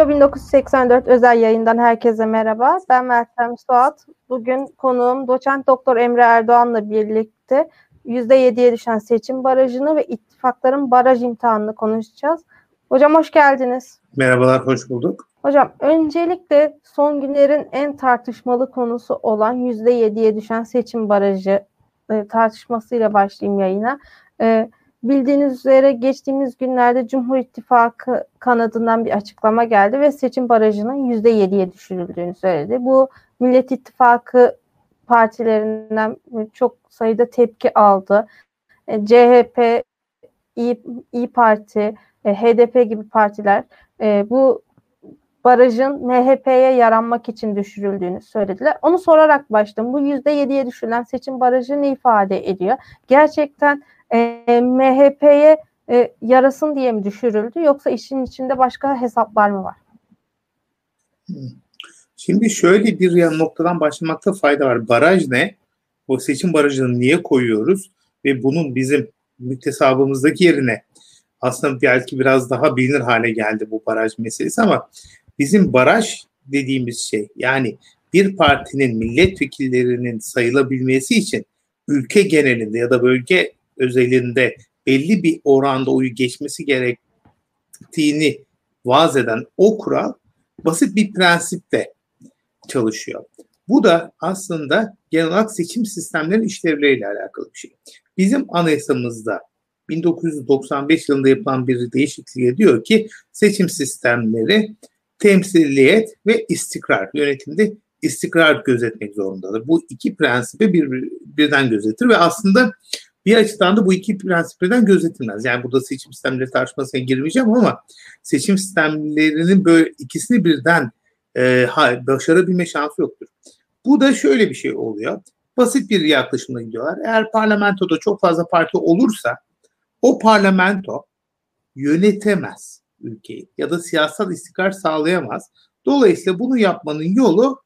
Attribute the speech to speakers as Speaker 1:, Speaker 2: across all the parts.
Speaker 1: Daktilo 1984 özel yayından herkese merhaba. Ben Meltem Suat. Bugün konuğum doçent doktor Emre Erdoğan'la birlikte %7'ye düşen seçim barajını ve ittifakların baraj imtihanını konuşacağız. Hocam hoş geldiniz.
Speaker 2: Merhabalar, hoş bulduk.
Speaker 1: Hocam öncelikle son günlerin en tartışmalı konusu olan %7'ye düşen seçim barajı e, tartışmasıyla başlayayım yayına. E, bildiğiniz üzere geçtiğimiz günlerde Cumhur İttifakı kanadından bir açıklama geldi ve seçim barajının %7'ye düşürüldüğünü söyledi. Bu Millet İttifakı partilerinden çok sayıda tepki aldı. E, CHP, İyi, İyi Parti, e, HDP gibi partiler e, bu barajın MHP'ye yaranmak için düşürüldüğünü söylediler. Onu sorarak başladım. Bu %7'ye düşürülen seçim barajı ne ifade ediyor? Gerçekten e, MHP'ye e, yarasın diye mi düşürüldü yoksa işin içinde başka hesaplar mı var?
Speaker 2: Şimdi şöyle bir noktadan başlamakta fayda var. Baraj ne? O seçim barajını niye koyuyoruz? Ve bunun bizim müktesabımızdaki yerine aslında belki biraz daha bilinir hale geldi bu baraj meselesi ama bizim baraj dediğimiz şey yani bir partinin milletvekillerinin sayılabilmesi için ülke genelinde ya da bölge özelinde belli bir oranda oyu geçmesi gerektiğini vaz eden o kural basit bir prensiple çalışıyor. Bu da aslında genel olarak seçim sistemlerinin işlevleriyle alakalı bir şey. Bizim anayasamızda 1995 yılında yapılan bir değişikliğe diyor ki seçim sistemleri temsiliyet ve istikrar yönetimde istikrar gözetmek zorundadır. Bu iki prensibi bir, birden gözetir ve aslında bir açıdan da bu iki prensiplerden gözetilmez. Yani burada seçim sistemleri tartışmasına girmeyeceğim ama seçim sistemlerinin böyle ikisini birden e, başarabilme şansı yoktur. Bu da şöyle bir şey oluyor. Basit bir yaklaşımla gidiyorlar. Eğer parlamentoda çok fazla parti olursa o parlamento yönetemez ülkeyi ya da siyasal istikrar sağlayamaz. Dolayısıyla bunu yapmanın yolu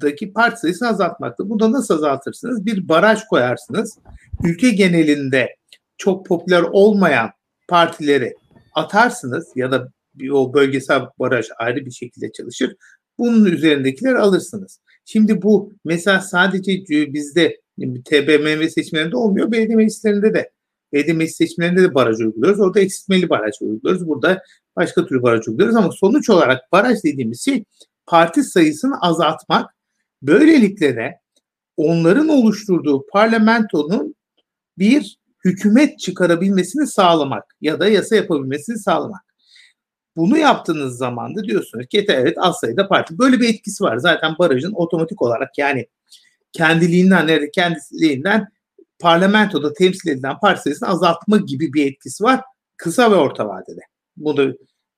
Speaker 2: parlamentodaki parti sayısını azaltmaktır. Bu da nasıl azaltırsınız? Bir baraj koyarsınız. Ülke genelinde çok popüler olmayan partileri atarsınız ya da o bölgesel baraj ayrı bir şekilde çalışır. Bunun üzerindekiler alırsınız. Şimdi bu mesela sadece bizde TBMM seçimlerinde olmuyor. Belediye meclislerinde de belediye meclis seçimlerinde de baraj uyguluyoruz. Orada eksiltmeli baraj uyguluyoruz. Burada başka türlü baraj uyguluyoruz ama sonuç olarak baraj dediğimiz şey parti sayısını azaltmak. Böylelikle de onların oluşturduğu parlamentonun bir hükümet çıkarabilmesini sağlamak ya da yasa yapabilmesini sağlamak. Bunu yaptığınız zaman da diyorsunuz ki evet az sayıda parti. Böyle bir etkisi var. Zaten barajın otomatik olarak yani kendiliğinden, kendiliğinden parlamentoda temsil edilen parti sayısını azaltma gibi bir etkisi var kısa ve orta vadede. Bunu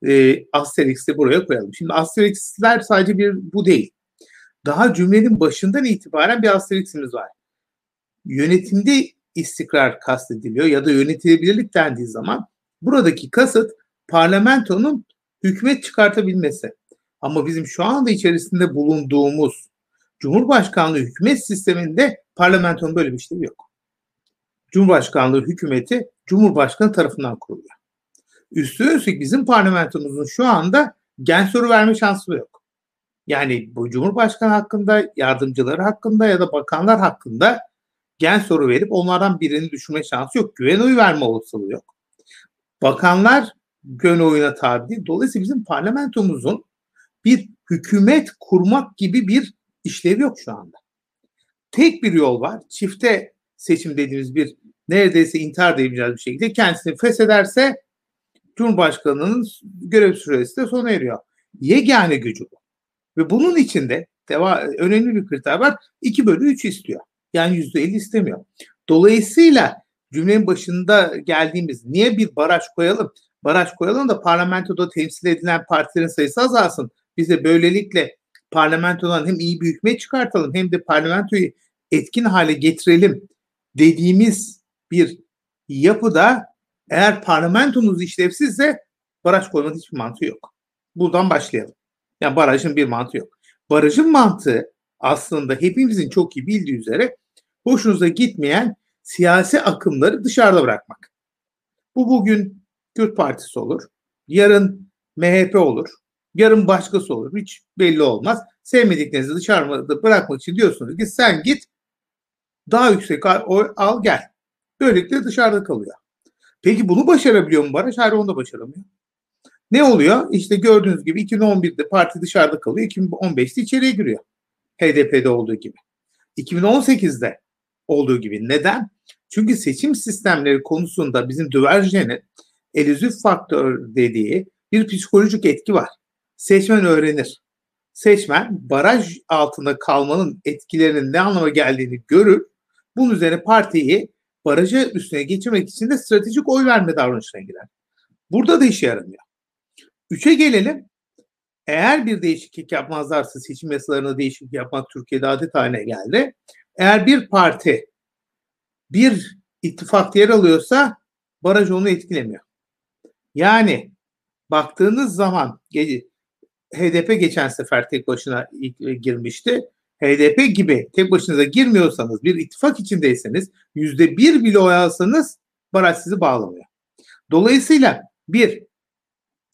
Speaker 2: e, Asterix'i buraya koyalım. Şimdi Asterix'ler sadece bir bu değil. Daha cümlenin başından itibaren bir Asterix'imiz var. Yönetimde istikrar kastediliyor ya da yönetilebilirlik dendiği zaman buradaki kasıt parlamentonun hükümet çıkartabilmesi. Ama bizim şu anda içerisinde bulunduğumuz Cumhurbaşkanlığı hükümet sisteminde parlamentonun böyle bir şey yok. Cumhurbaşkanlığı hükümeti Cumhurbaşkanı tarafından kuruluyor. Üstüne üstlük bizim parlamentomuzun şu anda gen soru verme şansı yok. Yani bu Cumhurbaşkanı hakkında, yardımcıları hakkında ya da bakanlar hakkında gen soru verip onlardan birini düşürme şansı yok. Güven oyu verme olasılığı yok. Bakanlar güven oyuna tabi değil. Dolayısıyla bizim parlamentomuzun bir hükümet kurmak gibi bir işlevi yok şu anda. Tek bir yol var. Çifte seçim dediğimiz bir neredeyse intihar diyebileceğiz bir şekilde kendisini feshederse Cumhurbaşkanı'nın görev süresi de sona eriyor. Yegane gücü bu. Ve bunun içinde deva, önemli bir kriter var. 2 bölü 3 istiyor. Yani %50 istemiyor. Dolayısıyla cümlenin başında geldiğimiz niye bir baraj koyalım? Baraj koyalım da parlamentoda temsil edilen partilerin sayısı azalsın. Biz de böylelikle parlamentodan hem iyi bir hükümet çıkartalım hem de parlamentoyu etkin hale getirelim dediğimiz bir yapıda eğer parlamentomuz işlevsizse baraj koymanın hiçbir mantığı yok. Buradan başlayalım. Yani barajın bir mantığı yok. Barajın mantığı aslında hepimizin çok iyi bildiği üzere hoşunuza gitmeyen siyasi akımları dışarıda bırakmak. Bu bugün Kürt Partisi olur. Yarın MHP olur. Yarın başkası olur. Hiç belli olmaz. Sevmediklerinizi dışarıda bırakmak için diyorsunuz ki sen git daha yüksek oy al gel. Böylelikle dışarıda kalıyor. Peki bunu başarabiliyor mu Barış? Hayır onu da başaramıyor. Ne oluyor? İşte gördüğünüz gibi 2011'de parti dışarıda kalıyor. 2015'te içeriye giriyor. HDP'de olduğu gibi. 2018'de olduğu gibi. Neden? Çünkü seçim sistemleri konusunda bizim Düverjen'in elüzif faktör dediği bir psikolojik etki var. Seçmen öğrenir. Seçmen baraj altında kalmanın etkilerinin ne anlama geldiğini görür. Bunun üzerine partiyi barajı üstüne geçirmek için de stratejik oy verme davranışına girer. Burada da işe yaramıyor. Üçe gelelim. Eğer bir değişiklik yapmazlarsa seçim yasalarına değişiklik yapmak Türkiye'de adet haline geldi. Eğer bir parti bir ittifak yer alıyorsa baraj onu etkilemiyor. Yani baktığınız zaman HDP geçen sefer tek başına girmişti. HDP gibi tek başınıza girmiyorsanız, bir ittifak içindeyseniz yüzde bir bile oy alsanız baraj sizi bağlamıyor. Dolayısıyla bir,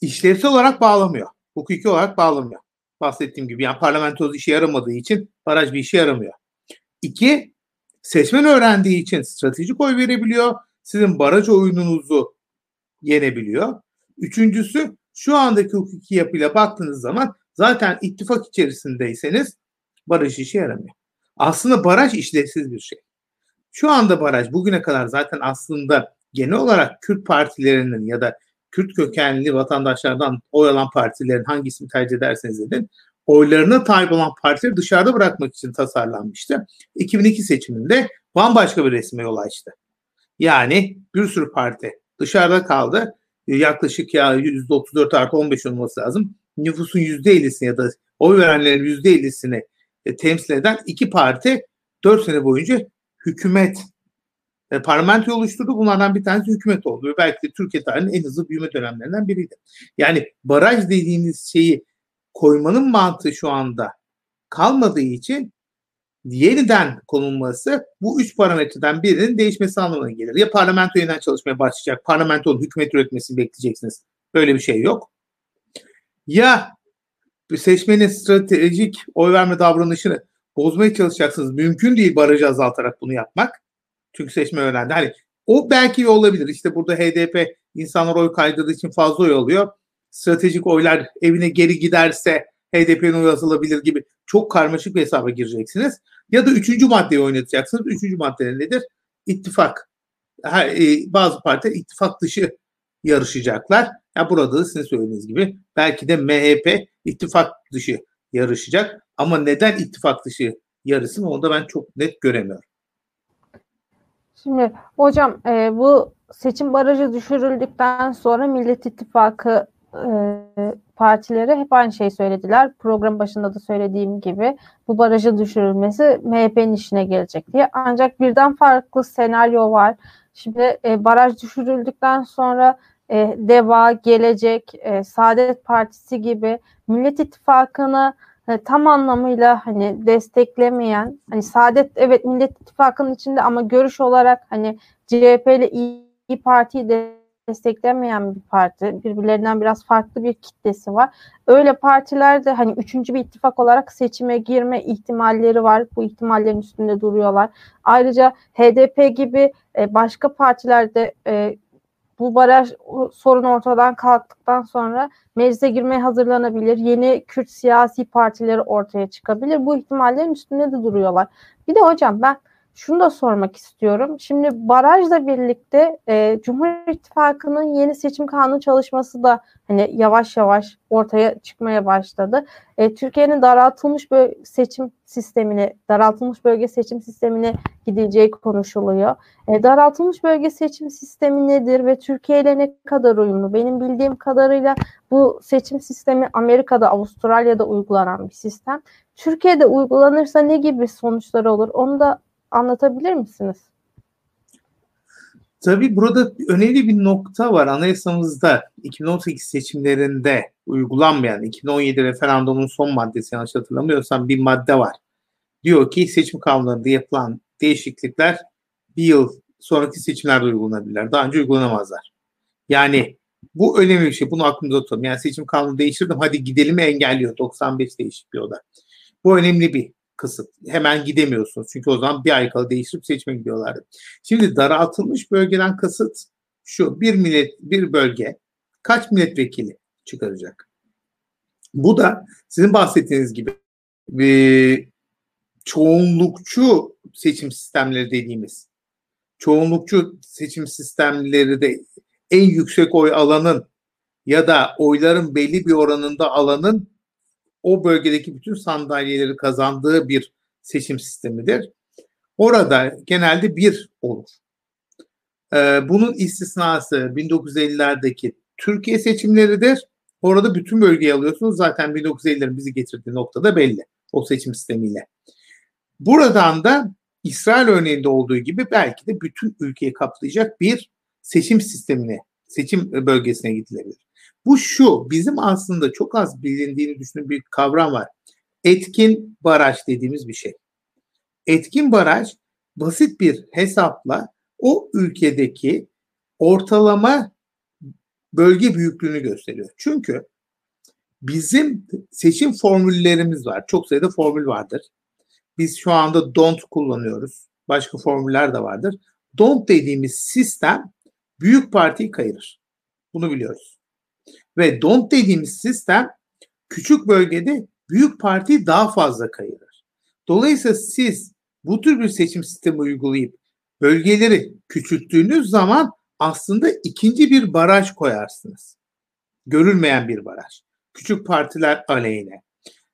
Speaker 2: işlevsel olarak bağlamıyor. Hukuki olarak bağlamıyor. Bahsettiğim gibi yani parlamentoz işe yaramadığı için baraj bir işe yaramıyor. İki, seçmen öğrendiği için stratejik oy verebiliyor. Sizin baraj oyununuzu yenebiliyor. Üçüncüsü şu andaki hukuki yapıyla baktığınız zaman zaten ittifak içerisindeyseniz baraj işe yaramıyor. Aslında baraj işlevsiz bir şey. Şu anda baraj bugüne kadar zaten aslında genel olarak Kürt partilerinin ya da Kürt kökenli vatandaşlardan oy alan partilerin hangisini tercih ederseniz edin oylarına talip olan partileri dışarıda bırakmak için tasarlanmıştı. 2002 seçiminde bambaşka bir resme yol açtı. Yani bir sürü parti dışarıda kaldı. Yaklaşık ya %34 artı 15 olması lazım. Nüfusun %50'sini ya da oy verenlerin %50'sini e, temsil eden iki parti 4 sene boyunca hükümet e, parlamento oluşturdu. Bunlardan bir tanesi hükümet oldu. Ve belki de Türkiye tarihinin en hızlı büyüme dönemlerinden biriydi. Yani baraj dediğiniz şeyi koymanın mantığı şu anda kalmadığı için yeniden konulması bu üç parametreden birinin değişmesi anlamına gelir. Ya parlamento yeniden çalışmaya başlayacak, parlamentonun hükümet üretmesini bekleyeceksiniz. Böyle bir şey yok. Ya seçmenin stratejik oy verme davranışını bozmaya çalışacaksınız. Mümkün değil barajı azaltarak bunu yapmak. Çünkü seçme öğrendi. Hani o belki olabilir. İşte burada HDP insanlar oy kaydırdığı için fazla oy alıyor. Stratejik oylar evine geri giderse HDP'nin oy azalabilir gibi çok karmaşık bir hesaba gireceksiniz. Ya da üçüncü maddeyi oynatacaksınız. Üçüncü madde nedir? İttifak. E, bazı partiler ittifak dışı yarışacaklar. Ya burada da sizin söylediğiniz gibi belki de MHP ittifak dışı yarışacak. Ama neden ittifak dışı yarısın onu da ben çok net göremiyorum.
Speaker 1: Şimdi hocam e, bu seçim barajı düşürüldükten sonra Millet İttifakı e, partileri hep aynı şeyi söylediler. Program başında da söylediğim gibi bu barajı düşürülmesi MHP'nin işine gelecek diye. Ancak birden farklı senaryo var. Şimdi e, baraj düşürüldükten sonra e, DEVA, Gelecek, e, Saadet Partisi gibi Millet İttifakı'nı e, tam anlamıyla hani desteklemeyen, hani Saadet evet Millet İttifakı'nın içinde ama görüş olarak hani CHP ile İyi Parti'yi de desteklemeyen bir parti. Birbirlerinden biraz farklı bir kitlesi var. Öyle partiler de hani üçüncü bir ittifak olarak seçime girme ihtimalleri var. Bu ihtimallerin üstünde duruyorlar. Ayrıca HDP gibi e, başka partilerde e, bu baraj sorun ortadan kalktıktan sonra meclise girmeye hazırlanabilir. Yeni Kürt siyasi partileri ortaya çıkabilir. Bu ihtimallerin üstünde de duruyorlar. Bir de hocam ben şunu da sormak istiyorum. Şimdi barajla birlikte e, Cumhur İttifakı'nın yeni seçim kanunu çalışması da hani yavaş yavaş ortaya çıkmaya başladı. E, Türkiye'nin daraltılmış bölge seçim sistemine, daraltılmış bölge seçim sistemine gidileceği konuşuluyor. E, daraltılmış bölge seçim sistemi nedir ve Türkiye ile ne kadar uyumlu? Benim bildiğim kadarıyla bu seçim sistemi Amerika'da, Avustralya'da uygulanan bir sistem. Türkiye'de uygulanırsa ne gibi sonuçlar olur? Onu da anlatabilir misiniz?
Speaker 2: Tabii burada önemli bir nokta var. Anayasamızda 2018 seçimlerinde uygulanmayan 2017 referandumun son maddesi yanlış hatırlamıyorsam bir madde var. Diyor ki seçim kanunlarında yapılan değişiklikler bir yıl sonraki seçimlerde uygulanabilirler. Daha önce uygulanamazlar. Yani Bu önemli bir şey. Bunu aklımıza tutalım. Yani seçim kanunu değiştirdim. Hadi gidelim engelliyor. 95 değişikliği o da. Bu önemli bir kısıt. Hemen gidemiyorsunuz. Çünkü o zaman bir ay kala değiştirip seçime gidiyorlardı. Şimdi daraltılmış bölgeden kasıt şu. Bir millet, bir bölge kaç milletvekili çıkaracak? Bu da sizin bahsettiğiniz gibi e, çoğunlukçu seçim sistemleri dediğimiz çoğunlukçu seçim sistemleri de en yüksek oy alanın ya da oyların belli bir oranında alanın o bölgedeki bütün sandalyeleri kazandığı bir seçim sistemidir. Orada genelde bir olur. Ee, bunun istisnası 1950'lerdeki Türkiye seçimleridir. Orada bütün bölgeyi alıyorsunuz. Zaten 1950'lerin bizi getirdiği noktada belli. O seçim sistemiyle. Buradan da İsrail örneğinde olduğu gibi belki de bütün ülkeyi kaplayacak bir seçim sistemine, seçim bölgesine gidilebilir. Bu şu, bizim aslında çok az bilindiğini düşündüğüm bir kavram var. Etkin baraj dediğimiz bir şey. Etkin baraj basit bir hesapla o ülkedeki ortalama bölge büyüklüğünü gösteriyor. Çünkü bizim seçim formüllerimiz var. Çok sayıda formül vardır. Biz şu anda don't kullanıyoruz. Başka formüller de vardır. Don't dediğimiz sistem büyük partiyi kayırır. Bunu biliyoruz. Ve don't dediğimiz sistem küçük bölgede büyük partiyi daha fazla kayırır. Dolayısıyla siz bu tür bir seçim sistemi uygulayıp bölgeleri küçülttüğünüz zaman aslında ikinci bir baraj koyarsınız. Görülmeyen bir baraj. Küçük partiler aleyhine.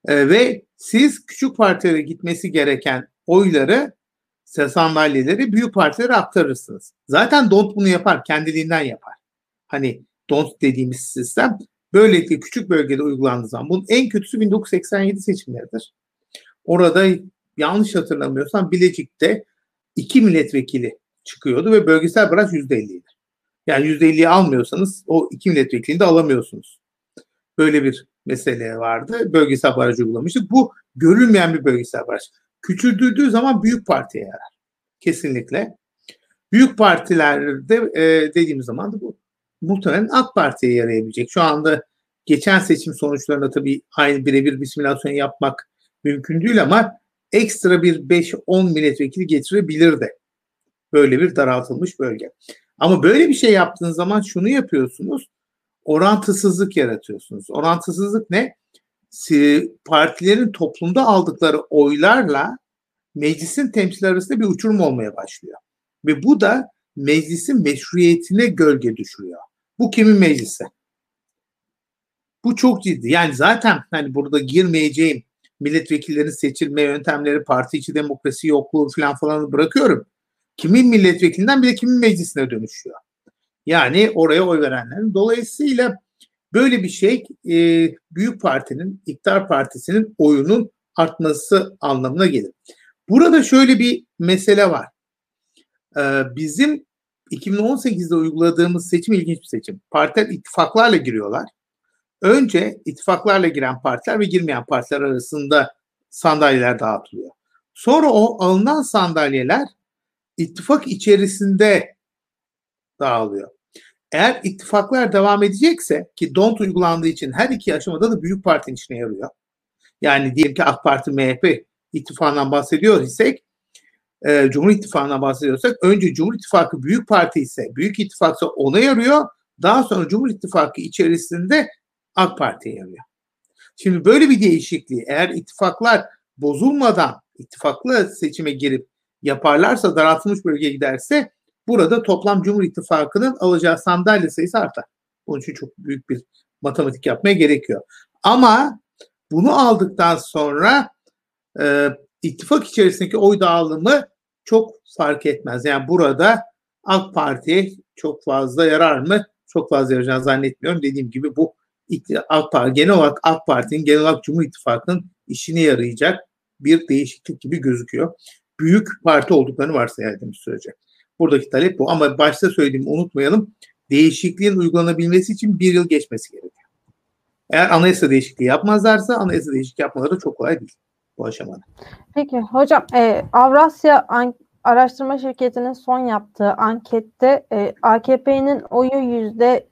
Speaker 2: Ee, ve siz küçük partilere gitmesi gereken oyları sandalyeleri büyük partilere aktarırsınız. Zaten DONT bunu yapar, kendiliğinden yapar. Hani DONT dediğimiz sistem böylelikle küçük bölgede uygulandığı zaman bunun en kötüsü 1987 seçimleridir. Orada yanlış hatırlamıyorsam Bilecik'te iki milletvekili çıkıyordu ve bölgesel baraj %50'ydi. Yani %50'yi almıyorsanız o iki milletvekilini de alamıyorsunuz. Böyle bir mesele vardı. Bölgesel baraj uygulamıştık. Bu görülmeyen bir bölgesel baraj. Küçüldüğü zaman büyük partiye yarar. Kesinlikle. Büyük partilerde e, dediğimiz zaman da bu muhtemelen AK Parti'ye yarayabilecek. Şu anda geçen seçim sonuçlarında tabii aynı birebir bir simülasyon yapmak mümkün değil ama ekstra bir 5-10 milletvekili getirebilir de böyle bir daraltılmış bölge. Ama böyle bir şey yaptığınız zaman şunu yapıyorsunuz orantısızlık yaratıyorsunuz. Orantısızlık ne? Partilerin toplumda aldıkları oylarla meclisin temsil arasında bir uçurum olmaya başlıyor. Ve bu da meclisin meşruiyetine gölge düşürüyor. Bu kimin meclisi? Bu çok ciddi. Yani zaten hani burada girmeyeceğim milletvekillerinin seçilme yöntemleri, parti içi demokrasi yokluğu falan falan bırakıyorum. Kimin milletvekilinden bir de kimin meclisine dönüşüyor. Yani oraya oy verenlerin. Dolayısıyla böyle bir şey e, büyük partinin, iktidar partisinin oyunun artması anlamına gelir. Burada şöyle bir mesele var. Ee, bizim 2018'de uyguladığımız seçim ilginç bir seçim. Partiler ittifaklarla giriyorlar. Önce ittifaklarla giren partiler ve girmeyen partiler arasında sandalyeler dağıtılıyor. Sonra o alınan sandalyeler ittifak içerisinde dağılıyor. Eğer ittifaklar devam edecekse ki don't uygulandığı için her iki aşamada da büyük partinin işine yarıyor. Yani diyelim ki AK Parti MHP ittifakından bahsediyor isek e, Cumhur İttifakı'ndan bahsediyorsak önce Cumhur İttifakı büyük parti ise büyük ittifaksa ona yarıyor. Daha sonra Cumhur İttifakı içerisinde AK Parti'ye yarıyor. Şimdi böyle bir değişikliği eğer ittifaklar bozulmadan ittifaklı seçime girip yaparlarsa daraltılmış bölgeye giderse Burada toplam Cumhur İttifakı'nın alacağı sandalye sayısı artar. Bunun için çok büyük bir matematik yapmaya gerekiyor. Ama bunu aldıktan sonra e, ittifak içerisindeki oy dağılımı çok fark etmez. Yani burada AK Parti'ye çok fazla yarar mı? Çok fazla yarayacağını zannetmiyorum. Dediğim gibi bu AK Parti, genel olarak AK Parti'nin, genel olarak Cumhur İttifakı'nın işine yarayacak bir değişiklik gibi gözüküyor. Büyük parti olduklarını varsayardığımız sürece. Buradaki talep bu. Ama başta söylediğimi unutmayalım. Değişikliğin uygulanabilimesi için bir yıl geçmesi gerekiyor. Eğer anayasa değişikliği yapmazlarsa anayasa değişikliği yapmaları çok kolay değil bu aşamada.
Speaker 1: Peki hocam e, Avrasya An- Araştırma Şirketi'nin son yaptığı ankette e, AKP'nin oyu yüzde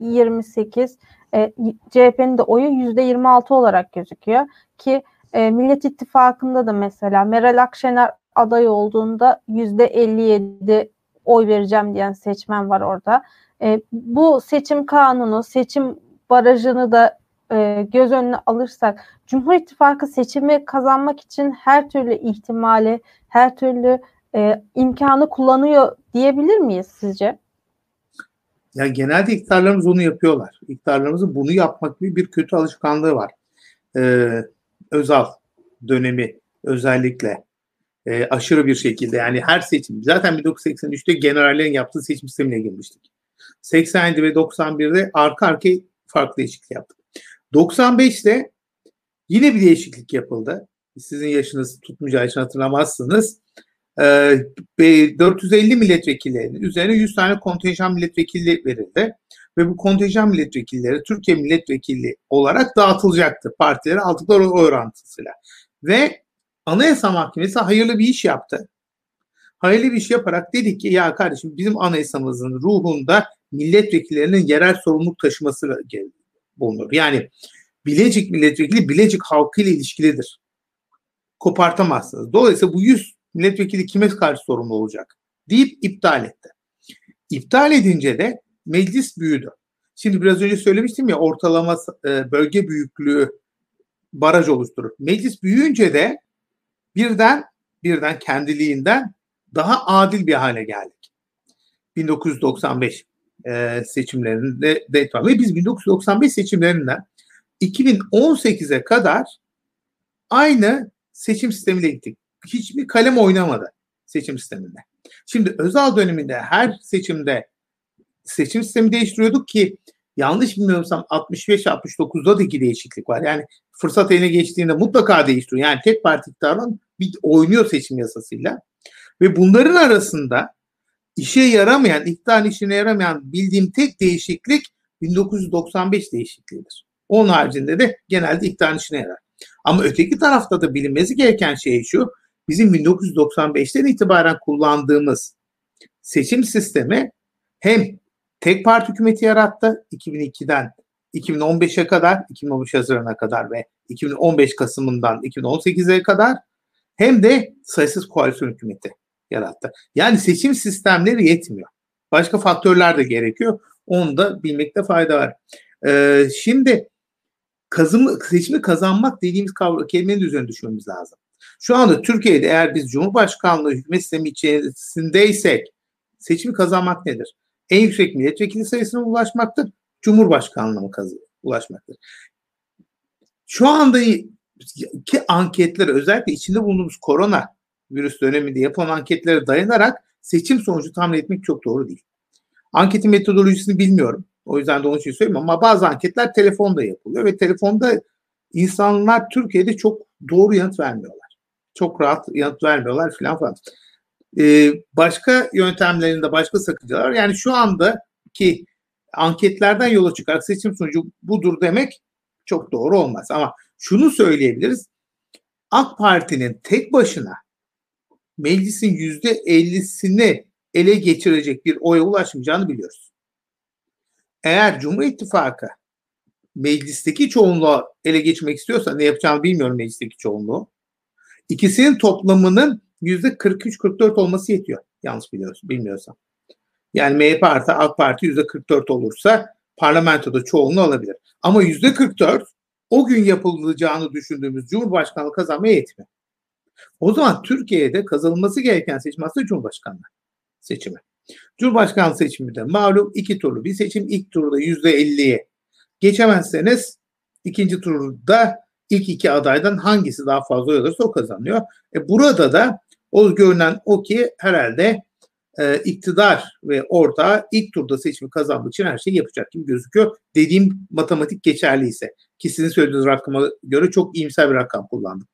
Speaker 1: 28, e, CHP'nin de oyu yüzde 26 olarak gözüküyor ki e, Millet İttifakı'nda da mesela Meral Akşener aday olduğunda yüzde 57 oy vereceğim diyen seçmen var orada. E, bu seçim kanunu, seçim barajını da e, göz önüne alırsak Cumhur İttifakı seçimi kazanmak için her türlü ihtimali, her türlü e, imkanı kullanıyor diyebilir miyiz sizce?
Speaker 2: Ya genelde iktidarlarımız onu yapıyorlar. İktidarlarımızın bunu yapmak gibi bir kötü alışkanlığı var. Ee, Özal dönemi özellikle e, aşırı bir şekilde yani her seçim zaten 1983'te generallerin yaptığı seçim sistemine girmiştik. 87 ve 91'de arka arkaya farklı değişiklik yaptık. 95'te yine bir değişiklik yapıldı. Sizin yaşınız tutmayacağı için hatırlamazsınız. 450 milletvekillerinin üzerine 100 tane kontenjan milletvekili verildi. Ve bu kontenjan milletvekilleri Türkiye milletvekili olarak dağıtılacaktı partilere aldıkları oy orantısıyla. Ve Anayasa Mahkemesi hayırlı bir iş yaptı. Hayırlı bir iş yaparak dedik ki ya kardeşim bizim anayasamızın ruhunda milletvekillerinin yerel sorumluluk taşıması bulunur. Yani Bilecik milletvekili Bilecik halkıyla ilişkilidir. Kopartamazsınız. Dolayısıyla bu 100 milletvekili kime karşı sorumlu olacak deyip iptal etti. İptal edince de meclis büyüdü. Şimdi biraz önce söylemiştim ya ortalama e, bölge büyüklüğü baraj oluşturur. Meclis büyüyünce de birden birden kendiliğinden daha adil bir hale geldik. 1995 e, seçimlerinde de ve biz 1995 seçimlerinden 2018'e kadar aynı seçim sistemiyle gittik. Hiçbir kalem oynamadı seçim sisteminde. Şimdi Özal döneminde her seçimde seçim sistemi değiştiriyorduk ki yanlış bilmiyorsam 65-69'da da iki değişiklik var. Yani fırsat eline geçtiğinde mutlaka değiştiriyor. Yani tek parti iktidarın bir oynuyor seçim yasasıyla. Ve bunların arasında işe yaramayan, iktidar işine yaramayan bildiğim tek değişiklik 1995 değişikliğidir. Onun haricinde de genelde iktidar işine yarar. Ama öteki tarafta da bilinmesi gereken şey şu, bizim 1995'ten itibaren kullandığımız seçim sistemi hem tek parti hükümeti yarattı 2002'den 2015'e kadar, 2015 Haziran'a kadar ve 2015 Kasım'ından 2018'e kadar hem de sayısız koalisyon hükümeti yarattı. Yani seçim sistemleri yetmiyor. Başka faktörler de gerekiyor. Onu da bilmekte fayda var. Ee, şimdi kazım, seçimi kazanmak dediğimiz kavram, kelimenin üzerine düşmemiz lazım. Şu anda Türkiye'de eğer biz Cumhurbaşkanlığı hükümet sistemi içerisindeysek seçimi kazanmak nedir? En yüksek milletvekili sayısına ulaşmaktır. Cumhurbaşkanlığına mı ulaşmaktır? Şu anda ki anketler özellikle içinde bulunduğumuz korona virüs döneminde yapılan anketlere dayanarak seçim sonucu tahmin etmek çok doğru değil. Anketin metodolojisini bilmiyorum. O yüzden de onun için söylemiyorum ama bazı anketler telefonda yapılıyor ve telefonda insanlar Türkiye'de çok doğru yanıt vermiyorlar. Çok rahat yanıt vermiyorlar filan falan. Ee, başka yöntemlerinde başka sakıncalar yani şu andaki anketlerden yola çıkarak seçim sonucu budur demek çok doğru olmaz. Ama şunu söyleyebiliriz. AK Parti'nin tek başına meclisin yüzde ellisini ele geçirecek bir oya ulaşmayacağını biliyoruz. Eğer Cumhur İttifakı meclisteki çoğunluğu ele geçirmek istiyorsa ne yapacağını bilmiyorum meclisteki çoğunluğu. İkisinin toplamının yüzde 43-44 olması yetiyor. Yanlış biliyorsun, bilmiyorsam. Yani MHP artı AK Parti yüzde 44 olursa parlamentoda çoğunluğu alabilir. Ama yüzde 44 o gün yapılacağını düşündüğümüz Cumhurbaşkanlığı kazanmaya yetmiyor. O zaman Türkiye'de kazanılması gereken seçim aslında Cumhurbaşkanlığı seçimi. Cumhurbaşkanlığı seçiminde malum iki turlu bir seçim. ilk turda yüzde elliye geçemezseniz ikinci turda ilk iki adaydan hangisi daha fazla oy alırsa o kazanıyor. E burada da o görünen o ki herhalde e, iktidar ve ortağı ilk turda seçimi kazanmak için her şeyi yapacak gibi gözüküyor. Dediğim matematik geçerliyse ki sizin söylediğiniz rakama göre çok iyimser bir rakam kullandım.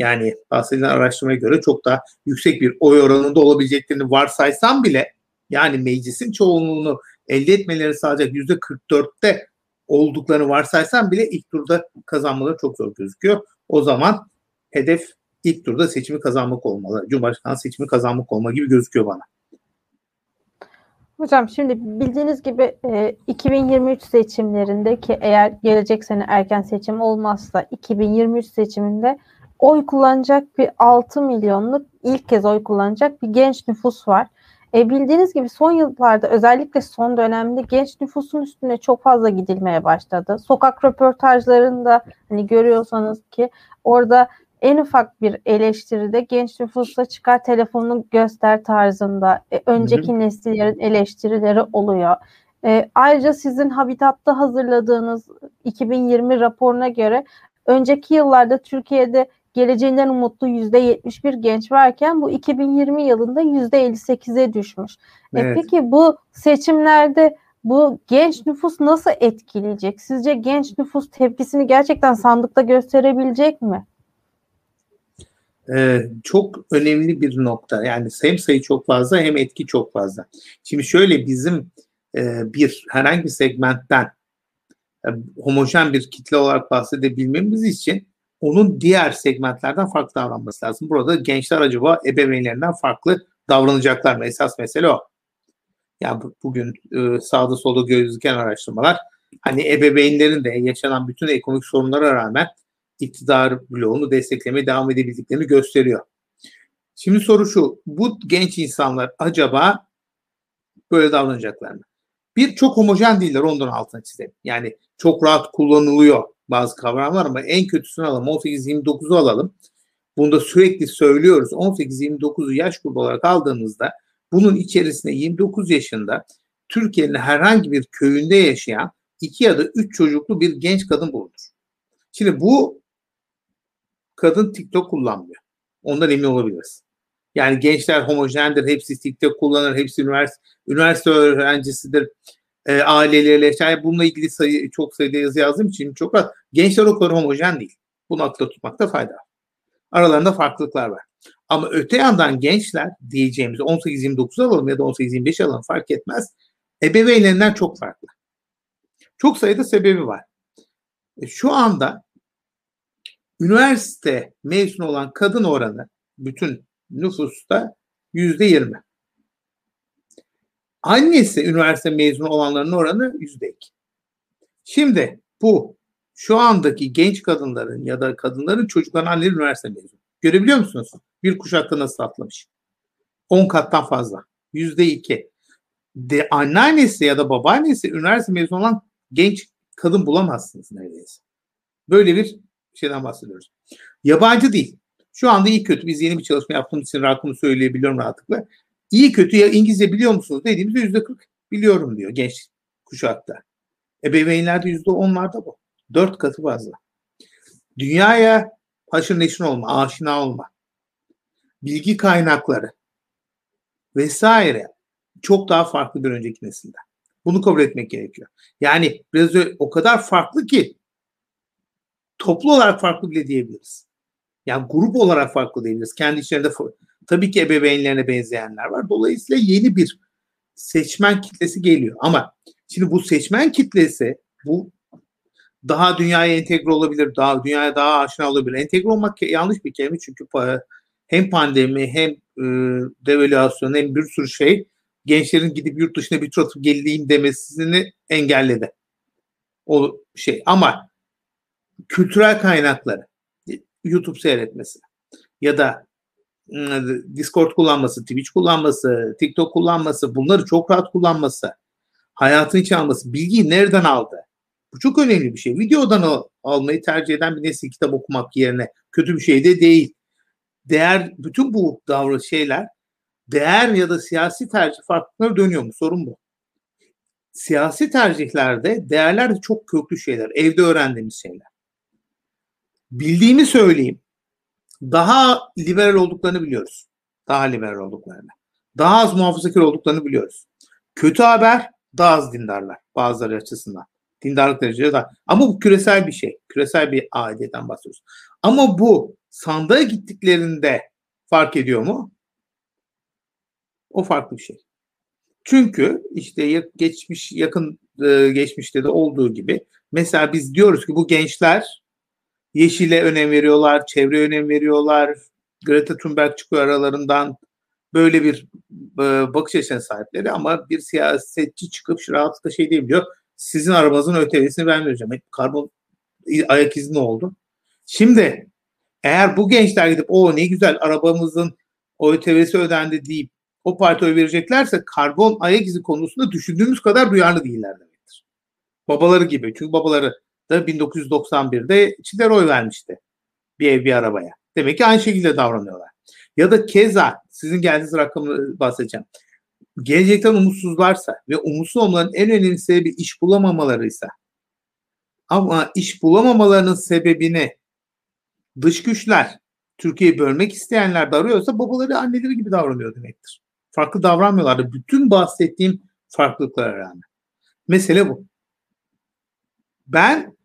Speaker 2: Yani bahsedilen araştırmaya göre çok daha yüksek bir oy oranında olabileceklerini varsaysam bile yani meclisin çoğunluğunu elde etmeleri sağlayacak yüzde 44'te olduklarını varsaysam bile ilk turda kazanmaları çok zor gözüküyor. O zaman hedef ilk turda seçimi kazanmak olmalı. Cumhurbaşkanı seçimi kazanmak olmalı gibi gözüküyor bana.
Speaker 1: Hocam şimdi bildiğiniz gibi e, 2023 seçimlerinde ki eğer gelecek sene erken seçim olmazsa 2023 seçiminde oy kullanacak bir 6 milyonluk ilk kez oy kullanacak bir genç nüfus var. E, bildiğiniz gibi son yıllarda özellikle son dönemde genç nüfusun üstüne çok fazla gidilmeye başladı. Sokak röportajlarında hani görüyorsanız ki orada en ufak bir eleştiride genç nüfusa çıkar telefonunu göster tarzında e, önceki nesillerin eleştirileri oluyor. E, ayrıca sizin Habitat'ta hazırladığınız 2020 raporuna göre önceki yıllarda Türkiye'de geleceğinden umutlu %71 genç varken bu 2020 yılında %58'e düşmüş. E, evet. E peki bu seçimlerde bu genç nüfus nasıl etkileyecek? Sizce genç nüfus tepkisini gerçekten sandıkta gösterebilecek mi?
Speaker 2: Ee, çok önemli bir nokta. Yani hem sayı çok fazla hem etki çok fazla. Şimdi şöyle bizim e, bir herhangi bir segmentten e, homojen bir kitle olarak bahsedebilmemiz için onun diğer segmentlerden farklı davranması lazım. Burada gençler acaba ebeveynlerinden farklı davranacaklar mı? Esas mesele o. Yani bugün e, sağda solda gözüken araştırmalar hani ebeveynlerin de yaşanan bütün ekonomik sorunlara rağmen iktidar bloğunu desteklemeye devam edebildiklerini gösteriyor. Şimdi soru şu, bu genç insanlar acaba böyle davranacaklar mı? Bir, çok homojen değiller ondan altına çizelim. Yani çok rahat kullanılıyor bazı kavramlar ama en kötüsünü alalım. 18-29'u alalım. Bunu da sürekli söylüyoruz. 18-29'u yaş grubu olarak aldığımızda bunun içerisinde 29 yaşında Türkiye'nin herhangi bir köyünde yaşayan iki ya da üç çocuklu bir genç kadın bulunur. Şimdi bu kadın TikTok kullanmıyor. Ondan emin olabiliriz. Yani gençler homojendir, hepsi TikTok kullanır, hepsi üniversite, üniversite öğrencisidir, e, aileleriyle yaşar. Bununla ilgili sayı, çok sayıda yazı yazdığım için çok rahat. Gençler o kadar homojen değil. Bunu akla tutmakta fayda var. Aralarında farklılıklar var. Ama öte yandan gençler diyeceğimiz 18-29 alalım ya da 18-25 alalım fark etmez. Ebeveynlerinden çok farklı. Çok sayıda sebebi var. E, şu anda üniversite mezunu olan kadın oranı bütün nüfusta yüzde yirmi. Annesi üniversite mezunu olanların oranı yüzde iki. Şimdi bu şu andaki genç kadınların ya da kadınların çocukların anneleri üniversite mezunu. Görebiliyor musunuz? Bir kuşakta nasıl atlamış? 10 kattan fazla. Yüzde iki. De anneannesi ya da babaannesi üniversite mezunu olan genç kadın bulamazsınız neredeyse. Böyle bir şeyden bahsediyoruz. Yabancı değil. Şu anda iyi kötü biz yeni bir çalışma yaptığımız için rakamı söyleyebiliyorum rahatlıkla. İyi kötü ya İngilizce biliyor musunuz dediğimizde yüzde 40 biliyorum diyor genç kuşakta. Ebeveynlerde yüzde onlarda bu. Dört katı fazla. Dünyaya haşır neşir olma, aşina olma, bilgi kaynakları vesaire çok daha farklı bir önceki nesilden. Bunu kabul etmek gerekiyor. Yani biraz o kadar farklı ki toplu olarak farklı bile diyebiliriz. Yani grup olarak farklı diyebiliriz. Kendi içlerinde tabii ki ebeveynlerine benzeyenler var. Dolayısıyla yeni bir seçmen kitlesi geliyor. Ama şimdi bu seçmen kitlesi bu daha dünyaya entegre olabilir, daha dünyaya daha aşina olabilir. Entegre olmak yanlış bir kelime çünkü hem pandemi hem e, devalüasyon hem bir sürü şey gençlerin gidip yurt dışına bir tur atıp geleyim demesini engelledi. O şey ama kültürel kaynakları YouTube seyretmesi ya da Discord kullanması, Twitch kullanması, TikTok kullanması, bunları çok rahat kullanması, hayatın içine alması, bilgiyi nereden aldı? Bu çok önemli bir şey. Videodan al, almayı tercih eden bir nesil kitap okumak yerine kötü bir şey de değil. Değer, bütün bu davranış şeyler değer ya da siyasi tercih farklılıkları dönüyor mu? Sorun bu. Siyasi tercihlerde değerler de çok köklü şeyler. Evde öğrendiğimiz şeyler bildiğimi söyleyeyim. Daha liberal olduklarını biliyoruz. Daha liberal olduklarını. Daha az muhafazakar olduklarını biliyoruz. Kötü haber daha az dindarlar bazıları açısından. Dindarlık dereceleri daha. Ama bu küresel bir şey. Küresel bir aidiyeten bahsediyoruz. Ama bu sandığa gittiklerinde fark ediyor mu? O farklı bir şey. Çünkü işte geçmiş yakın geçmişte de olduğu gibi mesela biz diyoruz ki bu gençler yeşile önem veriyorlar, çevre önem veriyorlar. Greta Thunberg çıkıyor aralarından. böyle bir e, bakış açısına sahipleri ama bir siyasetçi çıkıp şu rahatlıkla şey diyebiliyor. Sizin arabanızın ÖTV'sini ben vereceğim. E, karbon ayak izni oldu. Şimdi eğer bu gençler gidip o ne güzel arabamızın ÖTV'si ödendi deyip o parti oy vereceklerse karbon ayak izi konusunda düşündüğümüz kadar duyarlı değiller demektir. Babaları gibi. Çünkü babaları da 1991'de Çiler oy vermişti. Bir ev bir arabaya. Demek ki aynı şekilde davranıyorlar. Ya da keza sizin geldiğiniz rakamı bahsedeceğim. Gelecekten umutsuzlarsa ve umutsuz olmaların en önemli sebebi iş bulamamalarıysa ama iş bulamamalarının sebebini dış güçler Türkiye'yi bölmek isteyenler de babaları anneleri gibi davranıyor demektir. Farklı davranmıyorlardı. Bütün bahsettiğim farklılıklara rağmen. Mesele bu. Ben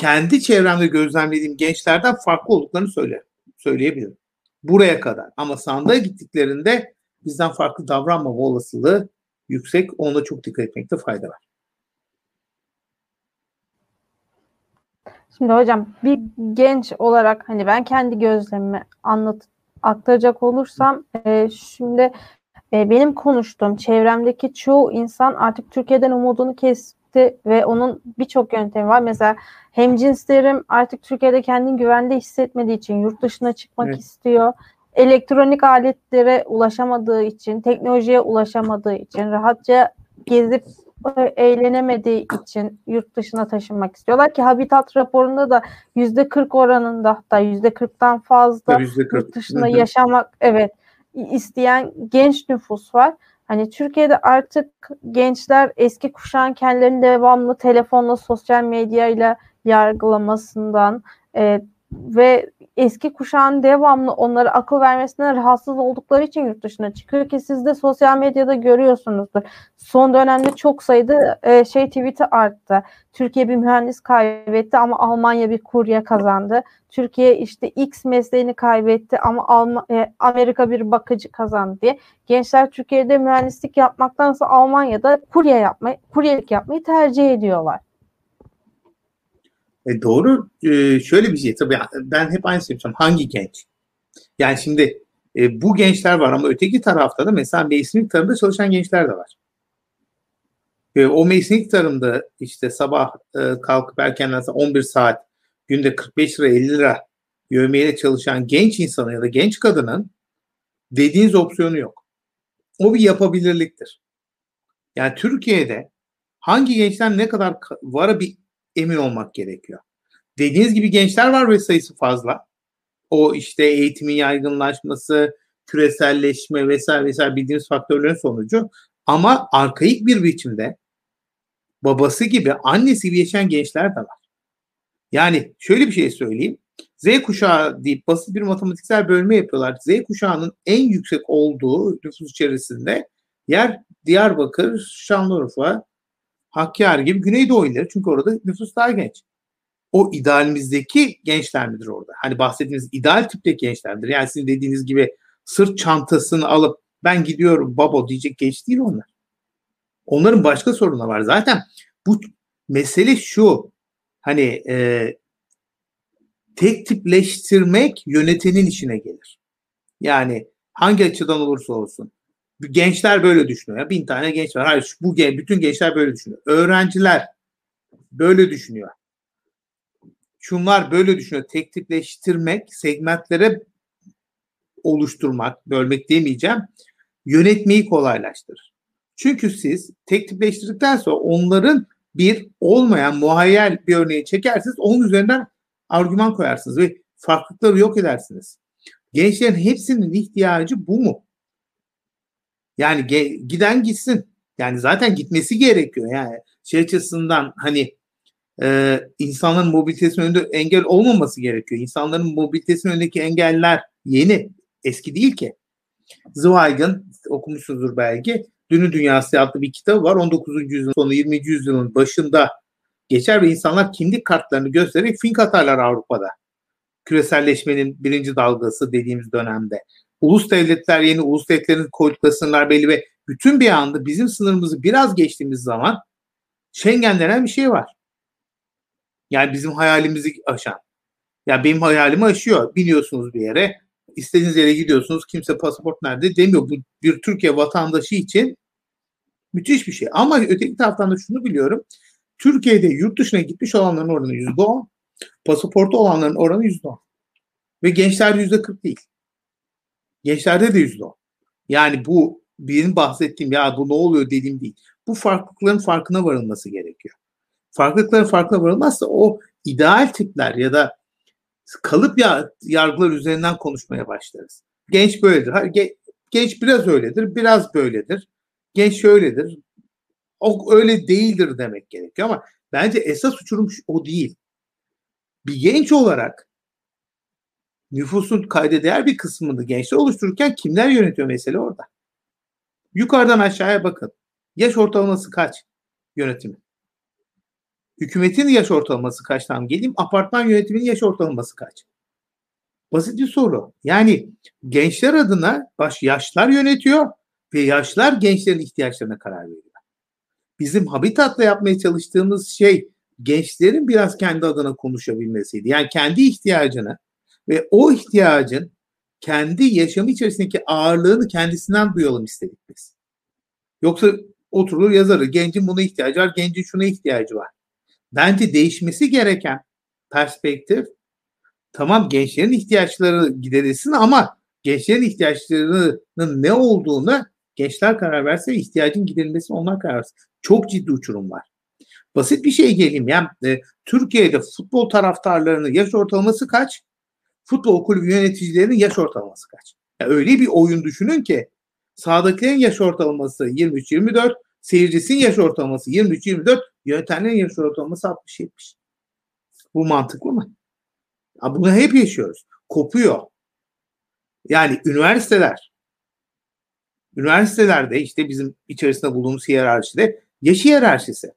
Speaker 2: kendi çevremde gözlemlediğim gençlerden farklı olduklarını söyle, söyleyebilirim. Buraya kadar. Ama sandığa gittiklerinde bizden farklı davranmama olasılığı yüksek. Ona çok dikkat etmekte fayda var.
Speaker 1: Şimdi hocam bir genç olarak hani ben kendi gözlemimi anlat aktaracak olursam e, şimdi e, benim konuştuğum çevremdeki çoğu insan artık Türkiye'den umudunu kesti ve onun birçok yöntemi var. Mesela hem cinslerim artık Türkiye'de kendini güvende hissetmediği için yurt dışına çıkmak evet. istiyor. Elektronik aletlere ulaşamadığı için, teknolojiye ulaşamadığı için rahatça gezip eğlenemediği için yurt dışına taşınmak istiyorlar ki Habitat raporunda da yüzde 40 oranında hatta yüzde 40'tan fazla %40. yurt dışında yaşamak evet isteyen genç nüfus var. Hani Türkiye'de artık gençler eski kuşağın kendilerini devamlı telefonla, sosyal medyayla yargılamasından e, ve eski kuşağın devamlı onlara akıl vermesine rahatsız oldukları için yurt dışına çıkıyor ki siz de sosyal medyada görüyorsunuzdur. Son dönemde çok sayıda e, şey tweet'i arttı. Türkiye bir mühendis kaybetti ama Almanya bir kurye kazandı. Türkiye işte X mesleğini kaybetti ama Alma, e, Amerika bir bakıcı kazandı diye. Gençler Türkiye'de mühendislik yapmaktansa Almanya'da kurye yapmayı, kuryelik yapmayı tercih ediyorlar.
Speaker 2: E doğru. E, şöyle bir şey. Tabii ben hep aynı yapacağım. Hangi genç? Yani şimdi e, bu gençler var ama öteki tarafta da mesela mevsimlik tarımda çalışan gençler de var. E, o mevsimlik tarımda işte sabah e, kalkıp erkenden 11 saat günde 45 lira 50 lira yövmeyle çalışan genç insanı ya da genç kadının dediğiniz opsiyonu yok. O bir yapabilirliktir. Yani Türkiye'de hangi gençler ne kadar vara bir emin olmak gerekiyor. Dediğiniz gibi gençler var ve sayısı fazla. O işte eğitimin yaygınlaşması, küreselleşme vesaire vesaire bildiğimiz faktörlerin sonucu. Ama arkaik bir biçimde babası gibi, annesi gibi yaşayan gençler de var. Yani şöyle bir şey söyleyeyim. Z kuşağı deyip basit bir matematiksel bölme yapıyorlar. Z kuşağının en yüksek olduğu nüfus içerisinde yer Diyarbakır, Şanlıurfa, Hakkari gibi Güneydoğu illeri. Çünkü orada nüfus daha genç. O idealimizdeki gençler midir orada? Hani bahsettiğiniz ideal tipteki gençlerdir. Yani sizin dediğiniz gibi sırt çantasını alıp ben gidiyorum babo diyecek genç değil onlar. Onların başka sorunları var. Zaten bu mesele şu. Hani e, tek tipleştirmek yönetenin işine gelir. Yani hangi açıdan olursa olsun gençler böyle düşünüyor. Bin tane genç var. Hayır bu bütün gençler böyle düşünüyor. Öğrenciler böyle düşünüyor. Şunlar böyle düşünüyor. Tek tipleştirmek, segmentlere oluşturmak, bölmek demeyeceğim. Yönetmeyi kolaylaştırır. Çünkü siz tek tipleştirdikten sonra onların bir olmayan muhayyel bir örneği çekersiniz. Onun üzerinden argüman koyarsınız ve farklılıkları yok edersiniz. Gençlerin hepsinin ihtiyacı bu mu? Yani ge- giden gitsin. Yani zaten gitmesi gerekiyor. Yani şey açısından hani e, insanların mobilitesinin önünde engel olmaması gerekiyor. İnsanların mobilitesinin önündeki engeller yeni, eski değil ki. Zweig'ın okumuşsunuzdur belki. Dünü Dünyası adlı bir kitabı var. 19. yüzyılın sonu 20. yüzyılın başında geçer ve insanlar kimlik kartlarını göstererek fink atarlar Avrupa'da. Küreselleşmenin birinci dalgası dediğimiz dönemde ulus devletler yeni ulus devletlerin koydukları sınırlar belli ve bütün bir anda bizim sınırımızı biraz geçtiğimiz zaman Schengen denen bir şey var. Yani bizim hayalimizi aşan. Ya yani benim hayalimi aşıyor. Biniyorsunuz bir yere istediğiniz yere gidiyorsunuz. Kimse pasaport nerede demiyor. Bu bir Türkiye vatandaşı için müthiş bir şey. Ama öteki taraftan da şunu biliyorum. Türkiye'de yurt dışına gitmiş olanların oranı yüzde on. Pasaportu olanların oranı yüzde on. Ve gençler yüzde kırk değil. Gençlerde de yüzde on. Yani bu benim bahsettiğim ya bu ne oluyor dediğim değil. Bu farklılıkların farkına varılması gerekiyor. Farklılıkların farkına varılmazsa o ideal tipler ya da kalıp ya, yargılar üzerinden konuşmaya başlarız. Genç böyledir. Genç biraz öyledir, biraz böyledir. Genç şöyledir. O öyle değildir demek gerekiyor ama bence esas uçurum o değil. Bir genç olarak nüfusun kayda değer bir kısmını gençler oluştururken kimler yönetiyor mesele orada. Yukarıdan aşağıya bakın. Yaş ortalaması kaç yönetimi? Hükümetin yaş ortalaması kaç tam geleyim? Apartman yönetiminin yaş ortalaması kaç? Basit bir soru. Yani gençler adına baş yaşlar yönetiyor ve yaşlar gençlerin ihtiyaçlarına karar veriyor. Bizim Habitat'la yapmaya çalıştığımız şey gençlerin biraz kendi adına konuşabilmesiydi. Yani kendi ihtiyacını ve o ihtiyacın kendi yaşamı içerisindeki ağırlığını kendisinden duyalım istedik biz. Yoksa oturur yazarı. Gencin buna ihtiyacı var, gencin şuna ihtiyacı var. Bence değişmesi gereken perspektif tamam gençlerin ihtiyaçları giderilsin ama gençlerin ihtiyaçlarının ne olduğunu gençler karar verse ihtiyacın giderilmesi onlar karar versin. Çok ciddi uçurum var. Basit bir şey geleyim. Yani e, Türkiye'de futbol taraftarlarının yaş ortalaması kaç? Futbol kulübü yöneticilerinin yaş ortalaması kaç? Yani öyle bir oyun düşünün ki sahadakilerin yaş ortalaması 23-24, seyircisinin yaş ortalaması 23-24, yönetenlerin yaş ortalaması 60-70. Bu mantıklı mı? Ya bunu hep yaşıyoruz. Kopuyor. Yani üniversiteler, üniversitelerde işte bizim içerisinde bulunduğumuz hiyerarşide yaş hiyerarşisi.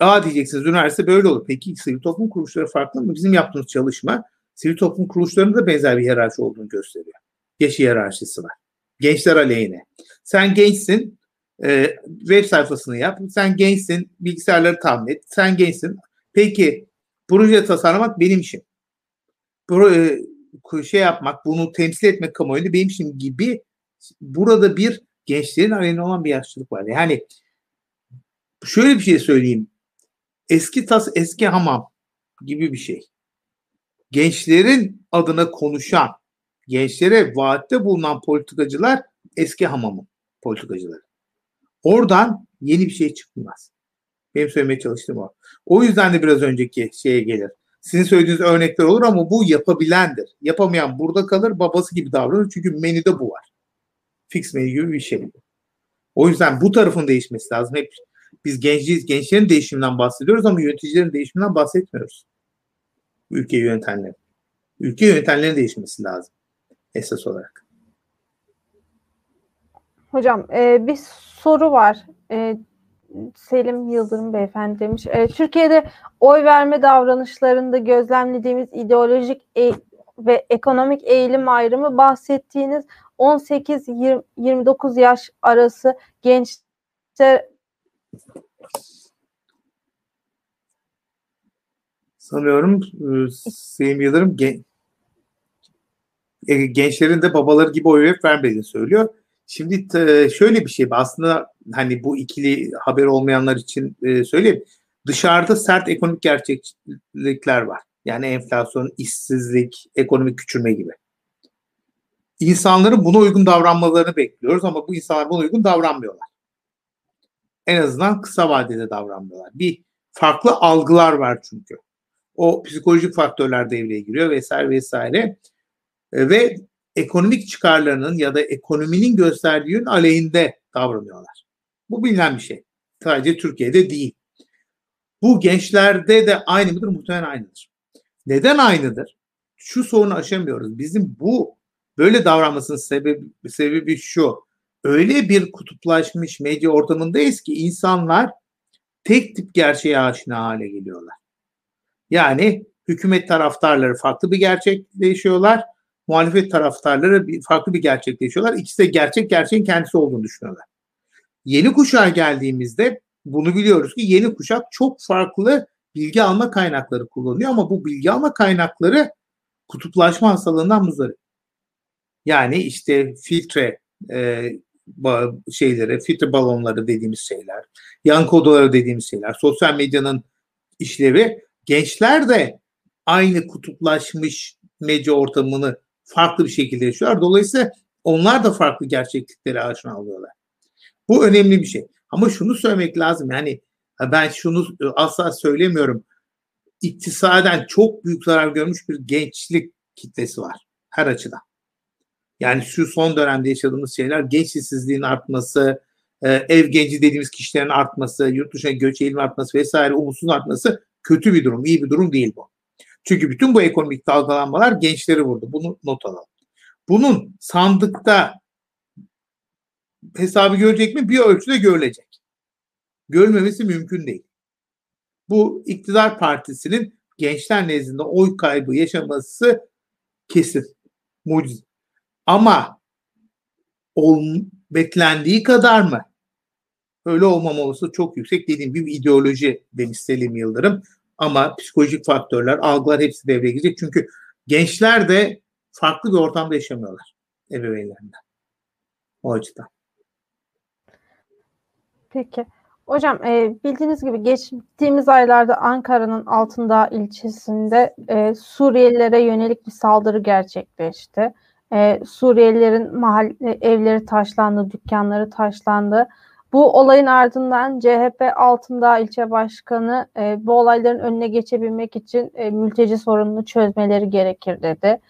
Speaker 2: Aa diyeceksiniz üniversite böyle olur. Peki sivil toplum kuruluşları farklı mı? Bizim yaptığımız çalışma sivil toplum kuruluşlarında da benzer bir hiyerarşi olduğunu gösteriyor. Yaş hiyerarşisi var. Gençler aleyhine. Sen gençsin, e, web sayfasını yap. Sen gençsin, bilgisayarları tahmin et. Sen gençsin. Peki proje tasarlamak benim işim. Pro, e, şey yapmak, bunu temsil etmek kamuoyunda benim işim gibi burada bir gençlerin aleyhine olan bir yaşlılık var. Yani şöyle bir şey söyleyeyim. Eski tas, eski hamam gibi bir şey. Gençlerin adına konuşan, gençlere vaatte bulunan politikacılar eski hamamın politikacıları. Oradan yeni bir şey çıkmaz. Benim söylemeye çalıştığım o. O yüzden de biraz önceki şeye gelir. Sizin söylediğiniz örnekler olur ama bu yapabilendir. Yapamayan burada kalır, babası gibi davranır. Çünkü menüde bu var. Fix menü gibi bir şey. O yüzden bu tarafın değişmesi lazım. Hep biz genciyiz, gençlerin değişiminden bahsediyoruz ama yöneticilerin değişiminden bahsetmiyoruz. Ülke yönetenlerin. Ülke yönetenlerin değişmesi lazım esas olarak.
Speaker 1: Hocam e, bir soru var. E, Selim Yıldırım beyefendi demiş. E, Türkiye'de oy verme davranışlarında gözlemlediğimiz ideolojik e- ve ekonomik eğilim ayrımı bahsettiğiniz 18-29 yaş arası gençler
Speaker 2: sanıyorum e, Selim Yıldırım gen, e, gençlerin de babaları gibi oy vermediğini söylüyor. Şimdi şöyle bir şey aslında hani bu ikili haber olmayanlar için e, söyleyeyim. Dışarıda sert ekonomik gerçeklikler var. Yani enflasyon, işsizlik, ekonomik küçülme gibi. İnsanların buna uygun davranmalarını bekliyoruz ama bu insanlar buna uygun davranmıyorlar. En azından kısa vadede davranmıyorlar. Bir farklı algılar var çünkü. O psikolojik faktörler devreye giriyor vesaire vesaire. E, ve ekonomik çıkarlarının ya da ekonominin gösterdiği yön aleyhinde davranıyorlar. Bu bilinen bir şey. Sadece Türkiye'de değil. Bu gençlerde de aynı mıdır? Muhtemelen aynıdır. Neden aynıdır? Şu sorunu aşamıyoruz. Bizim bu böyle davranmasının sebebi, sebebi şu. Öyle bir kutuplaşmış medya ortamındayız ki insanlar tek tip gerçeğe aşina hale geliyorlar. Yani hükümet taraftarları farklı bir gerçekleşiyorlar muhalefet taraftarları farklı bir gerçekleşiyorlar. İkisi de gerçek gerçeğin kendisi olduğunu düşünüyorlar. Yeni kuşağa geldiğimizde bunu biliyoruz ki yeni kuşak çok farklı bilgi alma kaynakları kullanıyor ama bu bilgi alma kaynakları kutuplaşma hastalığından muzdarip. Yani işte filtre e, şeyleri, filtre balonları dediğimiz şeyler, yankı odaları dediğimiz şeyler, sosyal medyanın işlevi gençler de aynı kutuplaşmış medya ortamını farklı bir şekilde yaşıyorlar. Dolayısıyla onlar da farklı gerçeklikleri aşina alıyorlar. Bu önemli bir şey. Ama şunu söylemek lazım yani ben şunu asla söylemiyorum. İktisaden çok büyük zarar görmüş bir gençlik kitlesi var her açıdan. Yani şu son dönemde yaşadığımız şeyler genç işsizliğin artması, e, ev genci dediğimiz kişilerin artması, yurt dışına göç eğilimi artması vesaire umutsuz artması kötü bir durum, iyi bir durum değil bu. Çünkü bütün bu ekonomik dalgalanmalar gençleri vurdu. Bunu not alalım. Bunun sandıkta hesabı görecek mi? Bir ölçüde görülecek. Görmemesi mümkün değil. Bu iktidar partisinin gençler nezdinde oy kaybı yaşaması kesin. Mucize. Ama ol, beklendiği kadar mı? Öyle olmaması çok yüksek. Dediğim gibi ideoloji demiş Selim Yıldırım. Ama psikolojik faktörler, algılar hepsi devreye girecek. Çünkü gençler de farklı bir ortamda yaşamıyorlar ebeveynlerinden. O açıdan.
Speaker 1: Peki. Hocam e, bildiğiniz gibi geçtiğimiz aylarda Ankara'nın Altındağ ilçesinde e, Suriyelilere yönelik bir saldırı gerçekleşti. E, Suriyelilerin mahalle, evleri taşlandı, dükkanları taşlandı. Bu olayın ardından CHP Altındağ ilçe başkanı e, bu olayların önüne geçebilmek için e, mülteci sorununu çözmeleri gerekir dedi.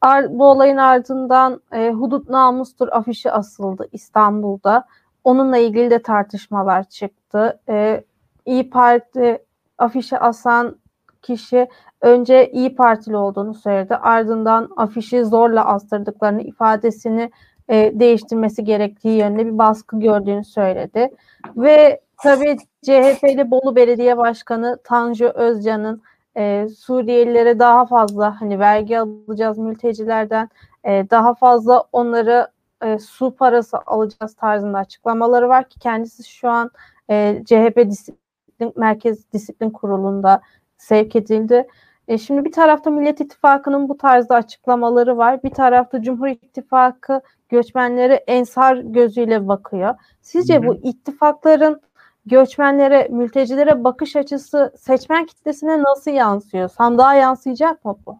Speaker 1: Ar, bu olayın ardından e, hudut namustur afişi asıldı İstanbul'da. Onunla ilgili de tartışmalar çıktı. E, İyi Parti afişi asan kişi önce İyi Partili olduğunu söyledi. Ardından afişi zorla astırdıklarını ifadesini e, değiştirmesi gerektiği yönde bir baskı gördüğünü söyledi. Ve tabii CHP'li Bolu Belediye Başkanı Tanju Özcan'ın e, Suriyelilere daha fazla hani vergi alacağız mültecilerden e, daha fazla onları e, su parası alacağız tarzında açıklamaları var ki kendisi şu an e, CHP disiplin Merkez Disiplin Kurulu'nda sevk edildi. E, şimdi bir tarafta Millet İttifakı'nın bu tarzda açıklamaları var. Bir tarafta Cumhur İttifakı göçmenlere ensar gözüyle bakıyor. Sizce bu ittifakların göçmenlere, mültecilere bakış açısı seçmen kitlesine nasıl yansıyor? Sandığa yansıyacak mı bu?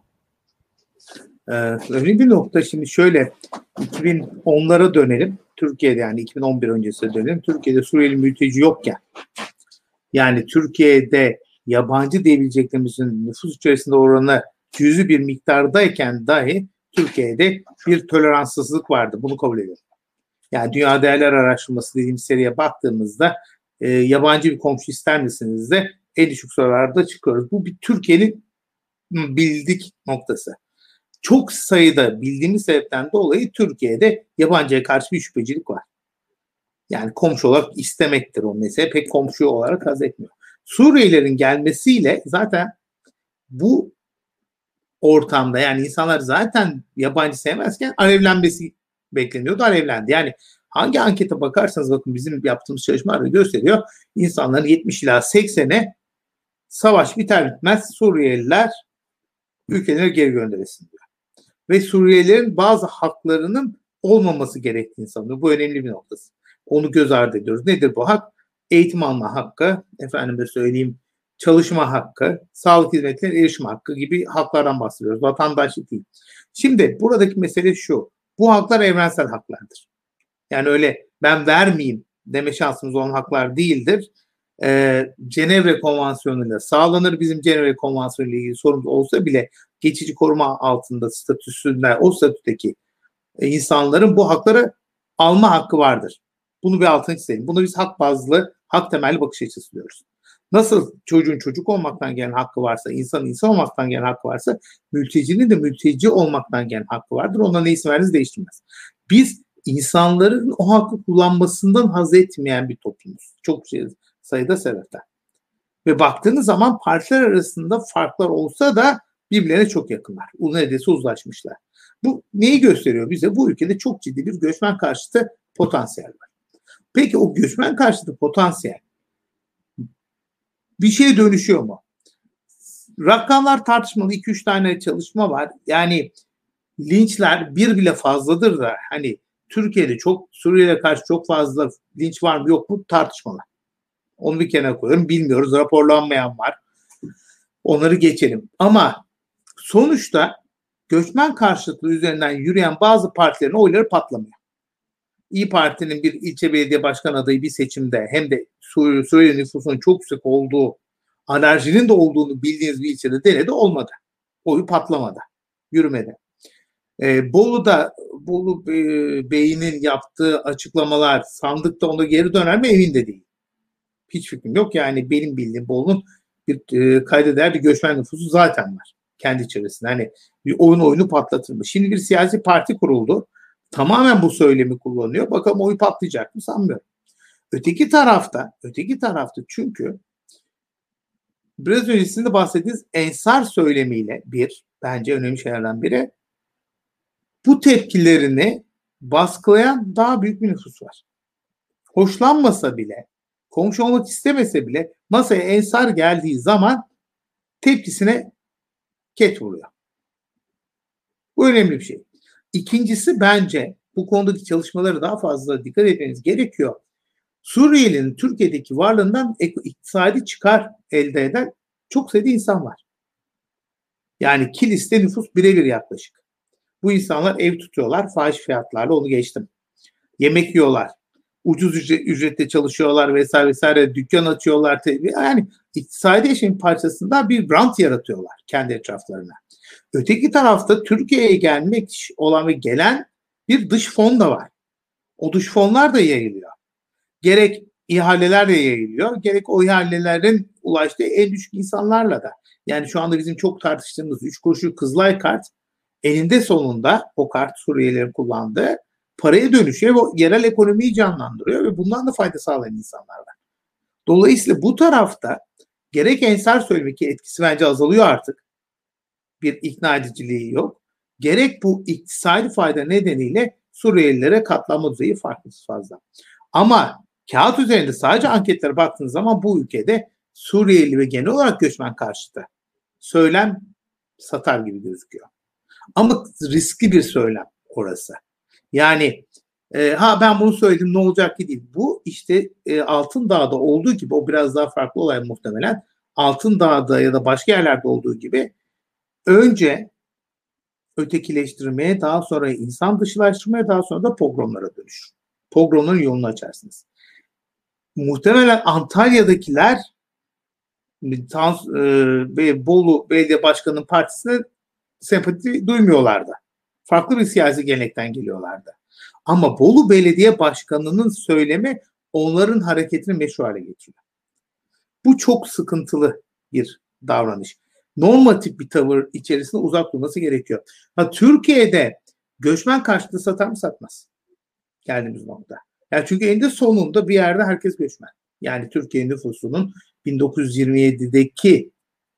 Speaker 2: Ee, önemli bir nokta şimdi şöyle 2010'lara dönelim. Türkiye'de yani 2011 öncesine dönelim. Türkiye'de Suriyeli mülteci yokken yani Türkiye'de yabancı diyebileceklerimizin nüfus içerisinde oranı yüzü bir miktardayken dahi Türkiye'de bir toleranssızlık vardı. Bunu kabul ediyorum. Yani Dünya Değerler Araştırması dediğimiz seriye baktığımızda e, yabancı bir komşu ister misiniz de en düşük sorularda çıkıyoruz. Bu bir Türkiye'nin bildik noktası. Çok sayıda bildiğimiz sebepten dolayı Türkiye'de yabancıya karşı bir şüphecilik var. Yani komşu olarak istemektir o mesele. Pek komşu olarak haz etmiyor. Suriyelilerin gelmesiyle zaten bu ortamda yani insanlar zaten yabancı sevmezken alevlenmesi bekleniyordu. Alevlendi. Yani hangi ankete bakarsanız bakın bizim yaptığımız çalışmalar gösteriyor. İnsanların 70 ila 80'e savaş biter bitmez Suriyeliler ülkelerine geri gönderilsin diyor. Ve Suriyelilerin bazı haklarının olmaması gerektiğini sanıyor. Bu önemli bir noktası. Onu göz ardı ediyoruz. Nedir bu hak? Eğitim alma hakkı, efendime söyleyeyim çalışma hakkı, sağlık hizmetlerine erişim hakkı gibi haklardan bahsediyoruz. Vatandaşlık değil. Şimdi buradaki mesele şu. Bu haklar evrensel haklardır. Yani öyle ben vermeyeyim deme şansımız olan haklar değildir. Ee, Cenevre Konvansiyonu ile sağlanır. Bizim Cenevre Konvansiyonu ile ilgili sorun olsa bile geçici koruma altında statüsünde o statüdeki e, insanların bu hakları alma hakkı vardır. Bunu bir altını çizelim. Bunu biz hak bazlı, hak temelli bakış açısı diyoruz. Nasıl çocuğun çocuk olmaktan gelen hakkı varsa, insan insan olmaktan gelen hakkı varsa, mültecinin de mülteci olmaktan gelen hakkı vardır. Ondan ne isim veriniz değiştirmez. Biz insanların o hakkı kullanmasından haz etmeyen bir toplumuz. Çok şey, sayıda sebepten. Ve baktığınız zaman partiler arasında farklar olsa da birbirlerine çok yakınlar. Neredeyse uzlaşmışlar. Bu neyi gösteriyor bize? Bu ülkede çok ciddi bir göçmen karşıtı potansiyel var. Peki o göçmen karşıtı potansiyel bir şeye dönüşüyor mu? Rakamlar tartışmalı 2-3 tane çalışma var. Yani linçler bir bile fazladır da hani Türkiye'de çok Suriye'ye karşı çok fazla linç var mı yok mu tartışmalar. Onu bir kenara koyuyorum. Bilmiyoruz. Raporlanmayan var. Onları geçelim. Ama sonuçta göçmen karşıtlığı üzerinden yürüyen bazı partilerin oyları patlamıyor. İyi Parti'nin bir ilçe belediye başkan adayı bir seçimde hem de Suriye, Suriye nüfusunun çok yüksek olduğu alerjinin de olduğunu bildiğiniz bir ilçede denedi olmadı. Oyu patlamadı. Yürümedi. Ee, Bolu'da Bolu e, Bey'in yaptığı açıklamalar sandıkta onu geri döner mi emin de değil. Hiç fikrim yok. Yani benim bildiğim Bolu'nun bir e, kaydeder bir göçmen nüfusu zaten var. Kendi içerisinde. Hani bir oyun oyunu patlatır mı? Şimdi bir siyasi parti kuruldu. Tamamen bu söylemi kullanıyor. Bakalım oyu patlayacak mı sanmıyorum. Öteki tarafta, öteki tarafta çünkü biraz öncesinde bahsettiğiniz ensar söylemiyle bir, bence önemli şeylerden biri, bu tepkilerini baskılayan daha büyük bir nüfus var. Hoşlanmasa bile, komşu olmak istemese bile masaya ensar geldiği zaman tepkisine ket vuruyor. Bu önemli bir şey. İkincisi bence bu konudaki çalışmaları daha fazla dikkat etmeniz gerekiyor. Suriyeli'nin Türkiye'deki varlığından iktisadi çıkar elde eden çok sayıda insan var. Yani kiliste nüfus birebir yaklaşık. Bu insanlar ev tutuyorlar fahiş fiyatlarla onu geçtim. Yemek yiyorlar. Ucuz ücret, ücretle çalışıyorlar vesaire vesaire dükkan açıyorlar. Yani iktisadi yaşamın parçasında bir rant yaratıyorlar kendi etraflarına. Öteki tarafta Türkiye'ye gelmek olan ve gelen bir dış fon da var. O dış fonlar da yayılıyor. Gerek ihaleler de yayılıyor, gerek o ihalelerin ulaştığı en düşük insanlarla da. Yani şu anda bizim çok tartıştığımız üç kuruşu Kızılay kart eninde sonunda o kart Suriyelilerin kullandığı paraya dönüşüyor ve yerel ekonomiyi canlandırıyor ve bundan da fayda sağlayan insanlar var. Dolayısıyla bu tarafta gerek ensar söylemi ki etkisi bence azalıyor artık. Bir ikna ediciliği yok. Gerek bu iktisadi fayda nedeniyle Suriyelilere katlanma düzeyi farklı fazla. Ama kağıt üzerinde sadece anketlere baktığınız zaman bu ülkede Suriyeli ve genel olarak göçmen karşıtı söylem satar gibi gözüküyor. Ama riskli bir söylem orası. Yani e, ha ben bunu söyledim ne olacak ki değil. Bu işte e, Altın Dağ'da olduğu gibi o biraz daha farklı olay muhtemelen. Altın Dağ'da ya da başka yerlerde olduğu gibi önce ötekileştirmeye daha sonra insan dışılaştırmaya daha sonra da pogromlara dönüşür. Pogromların yolunu açarsınız. Muhtemelen Antalya'dakiler Tans, e, Bolu Belediye Başkanı'nın partisine sempati duymuyorlardı. Farklı bir siyasi gelenekten geliyorlardı. Ama Bolu Belediye Başkanı'nın söylemi onların hareketini meşru hale getiriyor. Bu çok sıkıntılı bir davranış. Normatif bir tavır içerisinde uzak durması gerekiyor. Ha, Türkiye'de göçmen karşıtı satar mı satmaz? Geldiğimiz nokta. Yani çünkü eninde sonunda bir yerde herkes göçmen. Yani Türkiye nüfusunun 1927'deki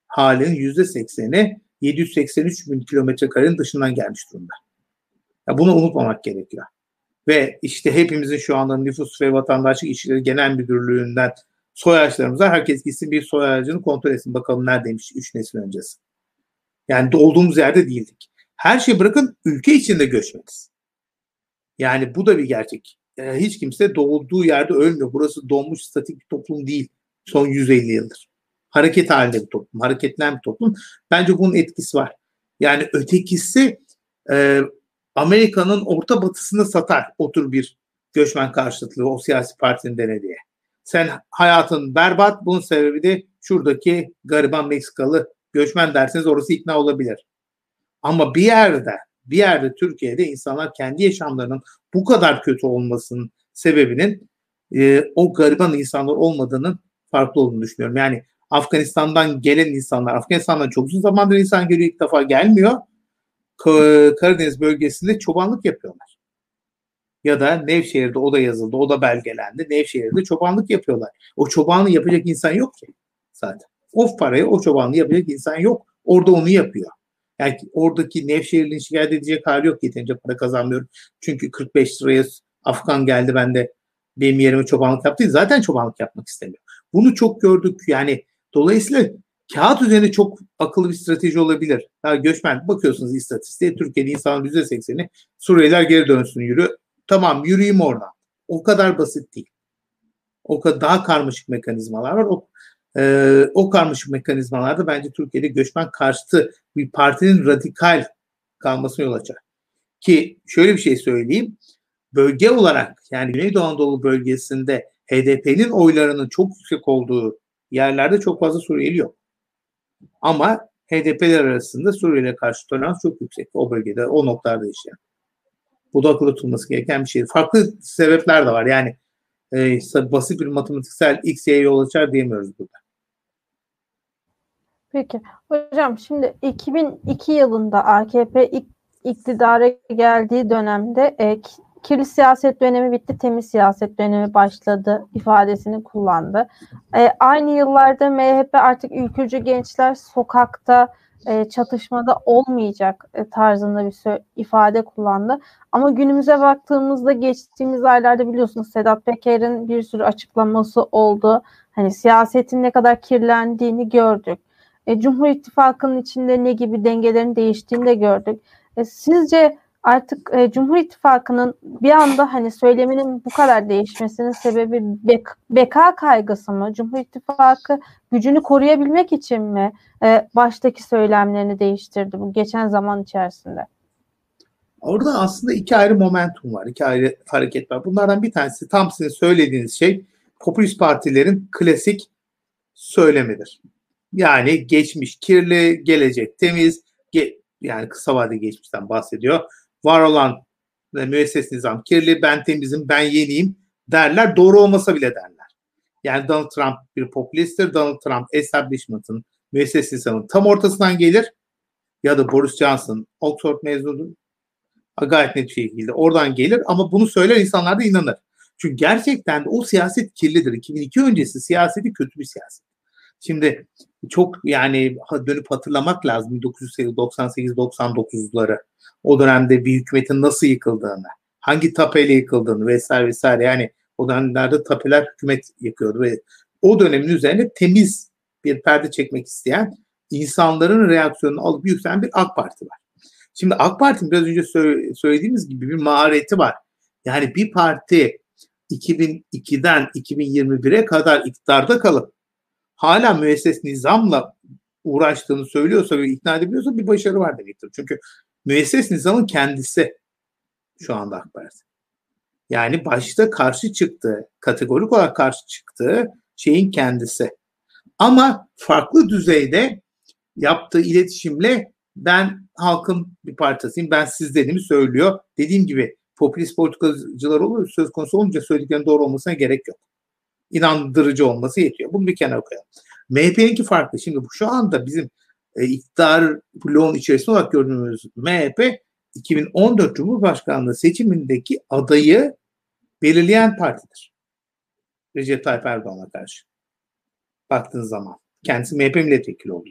Speaker 2: halinin %80'i 783 bin kilometre karenin dışından gelmiş durumda. Ya bunu unutmamak gerekiyor. Ve işte hepimizin şu anda nüfus ve vatandaşlık işleri genel müdürlüğünden soy ağaçlarımıza herkes gitsin bir soy ağacını kontrol etsin bakalım neredeymiş 3 nesil öncesi. Yani olduğumuz yerde değildik. Her şeyi bırakın ülke içinde göçmeniz. Yani bu da bir gerçek. Yani hiç kimse doğduğu yerde ölmüyor. Burası donmuş statik bir toplum değil son 150 yıldır hareket halinde bir toplum, hareketlen bir toplum. Bence bunun etkisi var. Yani ötekisi e, Amerika'nın orta batısını satar otur bir göçmen karşıtlığı o siyasi partinin denediği. Sen hayatın berbat bunun sebebi de şuradaki gariban Meksikalı göçmen derseniz orası ikna olabilir. Ama bir yerde bir yerde Türkiye'de insanlar kendi yaşamlarının bu kadar kötü olmasının sebebinin e, o gariban insanlar olmadığının farklı olduğunu düşünüyorum. Yani Afganistan'dan gelen insanlar, Afganistan'dan çok uzun zamandır insan geliyor ilk defa gelmiyor. Karadeniz bölgesinde çobanlık yapıyorlar. Ya da Nevşehir'de o da yazıldı, o da belgelendi. Nevşehir'de çobanlık yapıyorlar. O çobanlığı yapacak insan yok ki zaten. O parayı o çobanlığı yapacak insan yok. Orada onu yapıyor. Yani oradaki Nevşehir'in şikayet edecek hali yok yeterince para kazanmıyorum. Çünkü 45 liraya Afgan geldi ben de benim yerime çobanlık yaptı. Zaten çobanlık yapmak istemiyor. Bunu çok gördük. Yani Dolayısıyla kağıt üzerinde çok akıllı bir strateji olabilir. Ya göçmen bakıyorsunuz istatistiğe Türkiye'de insanın %80'i Suriyeliler geri dönsün yürü. Tamam yürüyeyim oradan. O kadar basit değil. O kadar daha karmaşık mekanizmalar var. O, e, o karmaşık mekanizmalarda bence Türkiye'de göçmen karşıtı bir partinin radikal kalmasına yol açar. Ki şöyle bir şey söyleyeyim. Bölge olarak yani Güneydoğu Anadolu bölgesinde HDP'nin oylarının çok yüksek olduğu yerlerde çok fazla Suriyeli yok. Ama HDP'ler arasında Suriye'ye karşı tolerans çok yüksek o bölgede, o noktalarda yaşayan. Akılda tutulması gereken bir şey. Farklı sebepler de var. Yani e, basit bir matematiksel x, y yol açar diyemiyoruz burada.
Speaker 1: Peki. Hocam şimdi 2002 yılında AKP iktidara geldiği dönemde e, kirli siyaset dönemi bitti, temiz siyaset dönemi başladı ifadesini kullandı. E, aynı yıllarda MHP artık ülkücü gençler sokakta e, çatışmada olmayacak e, tarzında bir ifade kullandı. Ama günümüze baktığımızda geçtiğimiz aylarda biliyorsunuz Sedat Peker'in bir sürü açıklaması oldu. Hani siyasetin ne kadar kirlendiğini gördük. E, Cumhur İttifakı'nın içinde ne gibi dengelerin değiştiğini de gördük. E, sizce artık e, Cumhur İttifakı'nın bir anda hani söyleminin bu kadar değişmesinin sebebi bek- beka kaygısı mı? Cumhur İttifakı gücünü koruyabilmek için mi e, baştaki söylemlerini değiştirdi bu geçen zaman içerisinde?
Speaker 2: Orada aslında iki ayrı momentum var, iki ayrı hareket var. Bunlardan bir tanesi tam sizin söylediğiniz şey popülist partilerin klasik söylemidir. Yani geçmiş kirli, gelecek temiz, ge- yani kısa vade geçmişten bahsediyor var olan müesses nizam kirli, ben temizim, ben yeniyim derler. Doğru olmasa bile derler. Yani Donald Trump bir popülisttir. Donald Trump establishment'ın, müesses nizamın tam ortasından gelir. Ya da Boris Johnson Oxford mezunudur. Gayet net bir şekilde oradan gelir ama bunu söyler insanlar da inanır. Çünkü gerçekten de o siyaset kirlidir. 2002 öncesi siyaseti kötü bir siyaset. Şimdi çok yani dönüp hatırlamak lazım 1998-99'ları. O dönemde bir hükümetin nasıl yıkıldığını, hangi tapeyle yıkıldığını vesaire vesaire. Yani o dönemlerde tapeler hükümet yıkıyordu ve o dönemin üzerine temiz bir perde çekmek isteyen insanların reaksiyonunu alıp yükselen bir AK Parti var. Şimdi AK Parti'nin biraz önce söylediğimiz gibi bir mahareti var. Yani bir parti 2002'den 2021'e kadar iktidarda kalıp hala müesses nizamla uğraştığını söylüyorsa ve ikna edebiliyorsa bir başarı var demektir. Çünkü müesses nizamın kendisi şu anda AK Parti. Yani başta karşı çıktığı, kategorik olarak karşı çıktığı şeyin kendisi. Ama farklı düzeyde yaptığı iletişimle ben halkın bir parçasıyım, ben sizdenimi söylüyor. Dediğim gibi popülist politikacılar olur, söz konusu olunca söylediklerinin doğru olmasına gerek yok. İnandırıcı olması yetiyor. Bunu bir kenara koyalım. MHP'ninki farklı. Şimdi şu anda bizim e, iktidar bloğun içerisinde olarak gördüğümüz MHP 2014 Cumhurbaşkanlığı seçimindeki adayı belirleyen partidir. Recep Tayyip Erdoğan'a karşı. Baktığınız zaman. Kendisi MHP milletvekili oldu.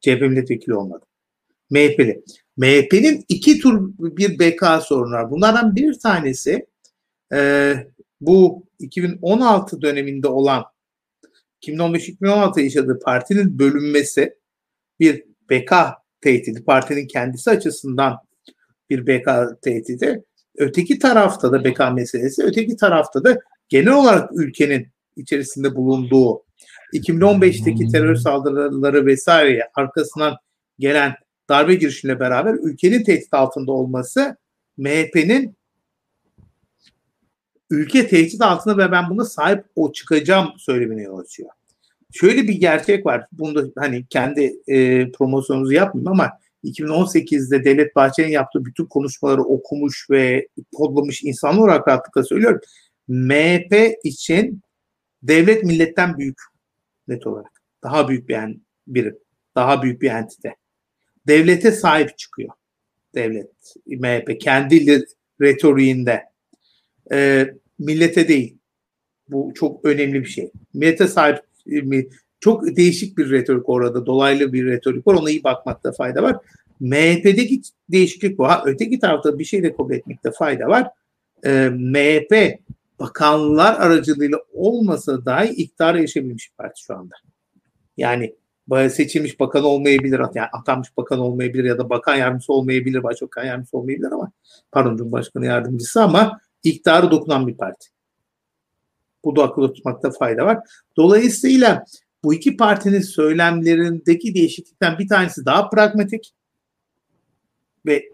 Speaker 2: CHP milletvekili olmadı. MHP'li. MHP'nin iki tur bir BK sorunu var. Bunlardan bir tanesi e, bu 2016 döneminde olan 2015-2016 yaşadığı partinin bölünmesi bir BK tehdidi, partinin kendisi açısından bir BK tehdidi. Öteki tarafta da BK meselesi, öteki tarafta da genel olarak ülkenin içerisinde bulunduğu 2015'teki terör saldırıları vesaire arkasından gelen darbe girişimle beraber ülkenin tehdit altında olması MHP'nin ülke tehdit altında ve ben buna sahip o çıkacağım söylemine yol açıyor şöyle bir gerçek var. Bunda hani kendi e, promosyonunuzu yapmayayım ama 2018'de Devlet Bahçeli'nin yaptığı bütün konuşmaları okumuş ve kodlamış insanlar olarak rahatlıkla söylüyorum. MHP için devlet milletten büyük net olarak. Daha büyük bir birim. Daha büyük bir entite. Devlete sahip çıkıyor. Devlet, MHP kendi retoriğinde. E, millete değil. Bu çok önemli bir şey. Millete sahip çok değişik bir retorik orada. Dolaylı bir retorik var. Ona iyi bakmakta fayda var. MHP'deki değişiklik bu. Ha, öteki tarafta bir şey de kabul etmekte fayda var. Ee, MHP bakanlar aracılığıyla olmasa dahi iktidara bir parti şu anda. Yani seçilmiş bakan olmayabilir, yani atanmış bakan olmayabilir ya da bakan yardımcısı olmayabilir, başbakan yardımcısı olmayabilir ama pardon Cumhurbaşkanı yardımcısı ama iktidarı dokunan bir parti. Bu da akılda tutmakta fayda var. Dolayısıyla bu iki partinin söylemlerindeki değişiklikten bir tanesi daha pragmatik ve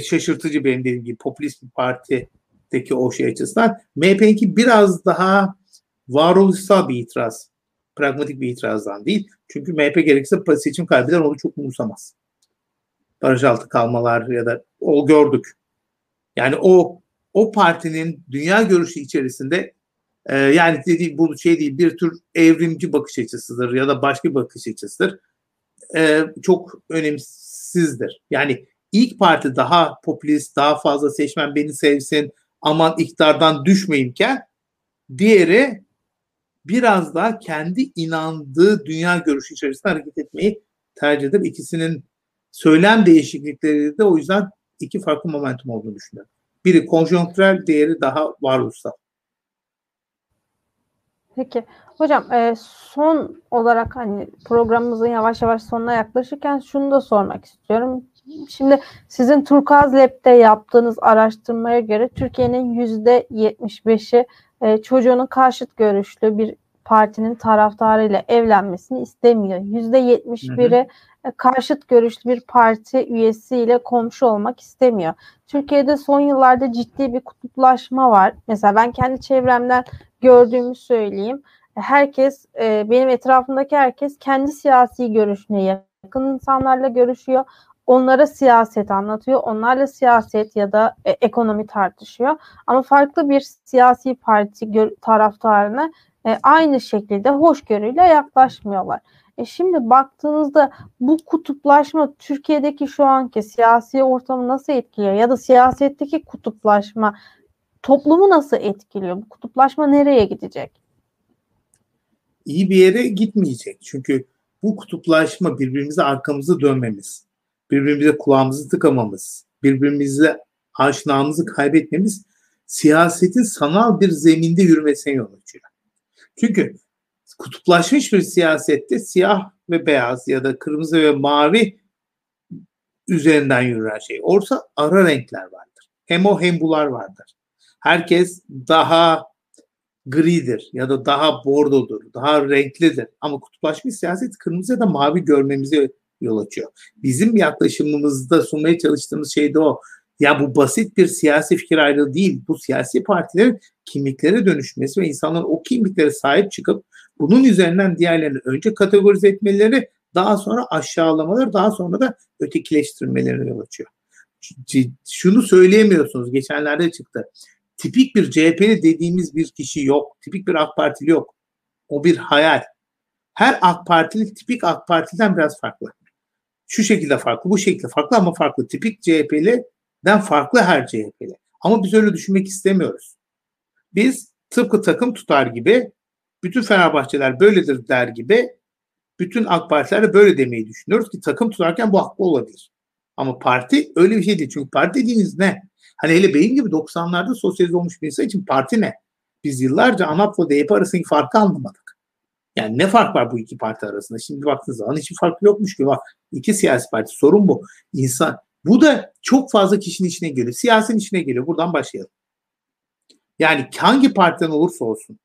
Speaker 2: şaşırtıcı benim dediğim gibi popülist bir partideki o şey açısından. MHP'ninki biraz daha varoluşsal bir itiraz. Pragmatik bir itirazdan değil. Çünkü MHP gerekirse seçim kaybeder onu çok umursamaz. Baraj altı kalmalar ya da o gördük. Yani o o partinin dünya görüşü içerisinde e, yani dediği bu şey değil bir tür evrimci bakış açısıdır ya da başka bir bakış açısıdır. E, çok önemsizdir. Yani ilk parti daha popülist, daha fazla seçmen beni sevsin, aman iktidardan düşmeyimken diğeri biraz daha kendi inandığı dünya görüşü içerisinde hareket etmeyi tercih eder. İkisinin söylem değişiklikleri de o yüzden iki farklı momentum olduğunu düşünüyorum. Biri konjonktürel, diğeri daha varoluşsal.
Speaker 1: Peki hocam e, son olarak hani programımızın yavaş yavaş sonuna yaklaşırken şunu da sormak istiyorum. Şimdi sizin Turkaz Lab'de yaptığınız araştırmaya göre Türkiye'nin yüzde 75'i e, çocuğunun karşıt görüşlü bir partinin taraftarıyla evlenmesini istemiyor. Yüzde 71'i e, karşıt görüşlü bir parti üyesiyle komşu olmak istemiyor. Türkiye'de son yıllarda ciddi bir kutuplaşma var. Mesela ben kendi çevremden gördüğümü söyleyeyim. Herkes, e, benim etrafımdaki herkes kendi siyasi görüşüne yakın insanlarla görüşüyor onlara siyaset anlatıyor. Onlarla siyaset ya da e, ekonomi tartışıyor. Ama farklı bir siyasi parti taraftarına e, aynı şekilde hoşgörüyle yaklaşmıyorlar. E şimdi baktığınızda bu kutuplaşma Türkiye'deki şu anki siyasi ortamı nasıl etkiliyor ya da siyasetteki kutuplaşma toplumu nasıl etkiliyor? Bu kutuplaşma nereye gidecek?
Speaker 2: İyi bir yere gitmeyecek. Çünkü bu kutuplaşma birbirimize arkamızı dönmemiz, birbirimize kulağımızı tıkamamız, birbirimizle aşinamızı kaybetmemiz siyasetin sanal bir zeminde yürümesine yol açıyor. Çünkü kutuplaşmış bir siyasette siyah ve beyaz ya da kırmızı ve mavi üzerinden yürüyen şey. Orta ara renkler vardır. Hem o hem bular vardır. Herkes daha gridir ya da daha bordodur, daha renklidir. Ama kutuplaşmış siyaset kırmızı ya da mavi görmemize yol açıyor. Bizim yaklaşımımızda sunmaya çalıştığımız şey de o. Ya bu basit bir siyasi fikir ayrılığı değil. Bu siyasi partilerin kimliklere dönüşmesi ve insanların o kimliklere sahip çıkıp bunun üzerinden diğerlerini önce kategorize etmeleri, daha sonra aşağılamaları, daha sonra da ötekileştirmelerine yol açıyor. Şunu söyleyemiyorsunuz. Geçenlerde çıktı. Tipik bir CHP'li dediğimiz bir kişi yok. Tipik bir AK Partili yok. O bir hayal. Her AK Partili tipik AK Parti'den biraz farklı şu şekilde farklı, bu şekilde farklı ama farklı. Tipik CHP'liden farklı her CHP'li. Ama biz öyle düşünmek istemiyoruz. Biz tıpkı takım tutar gibi bütün Fenerbahçeler böyledir der gibi bütün AK Partiler de böyle demeyi düşünüyoruz ki takım tutarken bu haklı olabilir. Ama parti öyle bir şey değil. Çünkü parti dediğiniz ne? Hani hele benim gibi 90'larda sosyalize olmuş bir insan için parti ne? Biz yıllarca ANAP ve DYP arasındaki farkı anlamadık. Yani ne fark var bu iki parti arasında? Şimdi baktığınız zaman hiçbir fark yokmuş gibi. Bak iki siyasi parti sorun bu. İnsan bu da çok fazla kişinin içine geliyor. Siyasetin içine geliyor. Buradan başlayalım. Yani hangi partiden olursa olsun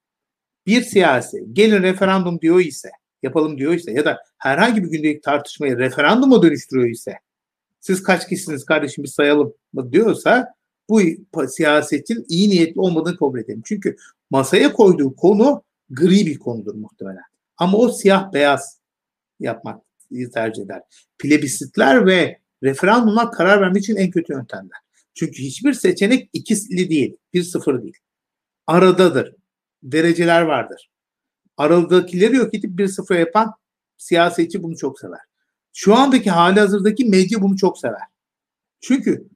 Speaker 2: bir siyasi gelin referandum diyor ise yapalım diyor ise ya da herhangi bir gündelik tartışmayı referanduma dönüştürüyor ise siz kaç kişisiniz kardeşim bir sayalım diyorsa bu siyasetin iyi niyetli olmadığını kabul edelim. Çünkü masaya koyduğu konu gri bir konudur muhtemelen. Ama o siyah beyaz yapmak tercih eder. Plebisitler ve referandumlar karar vermek için en kötü yöntemler. Çünkü hiçbir seçenek ikisli değil, bir sıfır değil. Aradadır. Dereceler vardır. Aradakileri yok edip bir sıfır yapan siyasetçi bunu çok sever. Şu andaki hali hazırdaki medya bunu çok sever. Çünkü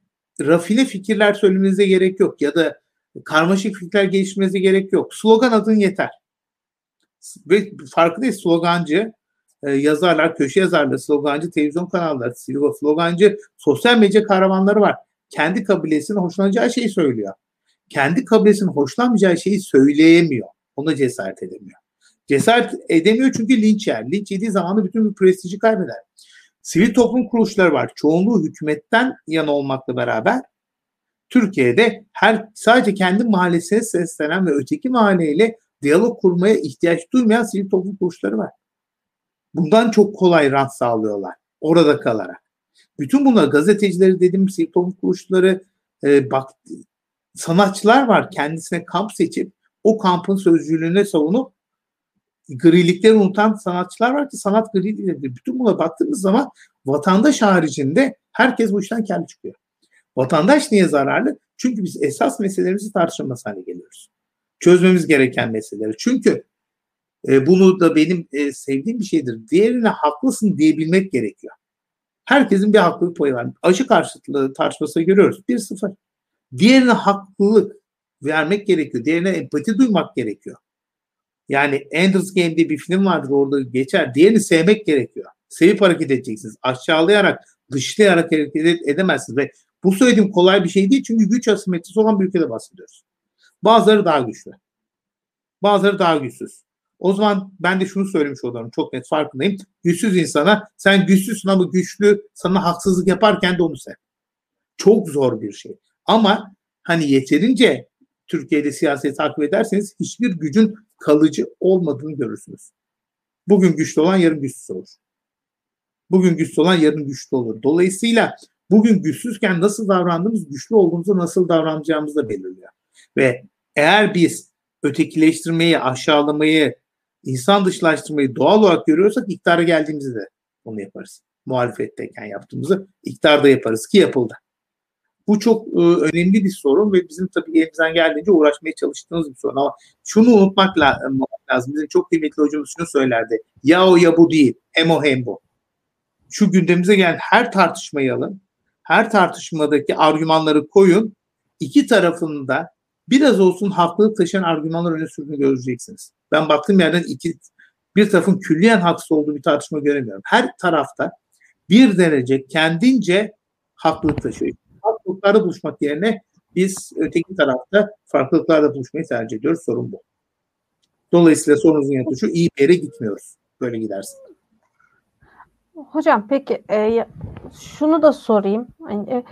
Speaker 2: rafine fikirler söylemenize gerek yok ya da karmaşık fikirler geliştirmenize gerek yok. Slogan adın yeter ve değil slogancı e, yazarlar, köşe yazarları, slogancı televizyon kanalları, slogancı sosyal medya kahramanları var. Kendi kabilesinin hoşlanacağı şeyi söylüyor. Kendi kabilesinin hoşlanmayacağı şeyi söyleyemiyor. Ona cesaret edemiyor. Cesaret edemiyor çünkü linç yer. Linç yediği zaman da bütün bir prestiji kaybeder. Sivil toplum kuruluşları var. Çoğunluğu hükümetten yana olmakla beraber Türkiye'de her sadece kendi mahallesine seslenen ve öteki mahalleyle diyalog kurmaya ihtiyaç duymayan sivil toplum kuruluşları var. Bundan çok kolay rant sağlıyorlar orada kalarak. Bütün bunlar gazetecileri dedim, toplum kuruluşları, e, bak sanatçılar var kendisine kamp seçip o kampın sözcülüğüne savunup grilikleri unutan sanatçılar var ki sanat gri. Bütün buna baktığımız zaman vatandaş haricinde herkes bu işten kendi çıkıyor. Vatandaş niye zararlı? Çünkü biz esas meselelerimizi tartışılmaz hale geliyoruz. Çözmemiz gereken meseleleri. Çünkü e, bunu da benim e, sevdiğim bir şeydir. Diğerine haklısın diyebilmek gerekiyor. Herkesin bir haklılık payı var. Aşı karşıtlığı tartışması görüyoruz. Bir sıfır. Diğerine haklılık vermek gerekiyor. Diğerine empati duymak gerekiyor. Yani Ender's Game diye bir film vardır orada geçer. Diğerini sevmek gerekiyor. Sevip hareket edeceksiniz. Aşağılayarak, dışlayarak hareket edemezsiniz. Ve bu söylediğim kolay bir şey değil çünkü güç asimetrisi olan bir ülkede bahsediyoruz. Bazıları daha güçlü. Bazıları daha güçsüz. O zaman ben de şunu söylemiş olurum. Çok net farkındayım. Güçsüz insana sen güçsüzsün ama güçlü sana haksızlık yaparken de onu sev. Çok zor bir şey. Ama hani yeterince Türkiye'de siyaseti takip ederseniz hiçbir gücün kalıcı olmadığını görürsünüz. Bugün güçlü olan yarın güçsüz olur. Bugün güçlü olan yarın güçlü olur. Dolayısıyla bugün güçsüzken nasıl davrandığımız güçlü olduğumuzu nasıl davranacağımızı da belirliyor. Ve eğer biz ötekileştirmeyi, aşağılamayı, insan dışlaştırmayı doğal olarak görüyorsak iktidara geldiğimizde de onu yaparız. Muhalefetteyken yaptığımızı iktidarda yaparız ki yapıldı. Bu çok e, önemli bir sorun ve bizim tabii elimizden geldiğince uğraşmaya çalıştığımız bir sorun. Ama şunu unutmak lazım. Bizim çok kıymetli hocamız şunu söylerdi. Ya o ya bu değil. Hem o hem bu. Şu gündemimize gelen her tartışmayı alın. Her tartışmadaki argümanları koyun. İki tarafında biraz olsun haklılık taşıyan argümanlar öne sürdüğünü göreceksiniz. Ben baktığım yerden iki, bir tarafın külliyen haksız olduğu bir tartışma göremiyorum. Her tarafta bir derece kendince haklılık taşıyor farklılıklarda buluşmak yerine biz öteki tarafta farklılıklarda buluşmayı tercih ediyoruz. Sorun bu. Dolayısıyla sorunuzun yanıtı şu iyi bir yere gitmiyoruz. Böyle gidersin.
Speaker 1: Hocam peki e, şunu da sorayım. Hani, e,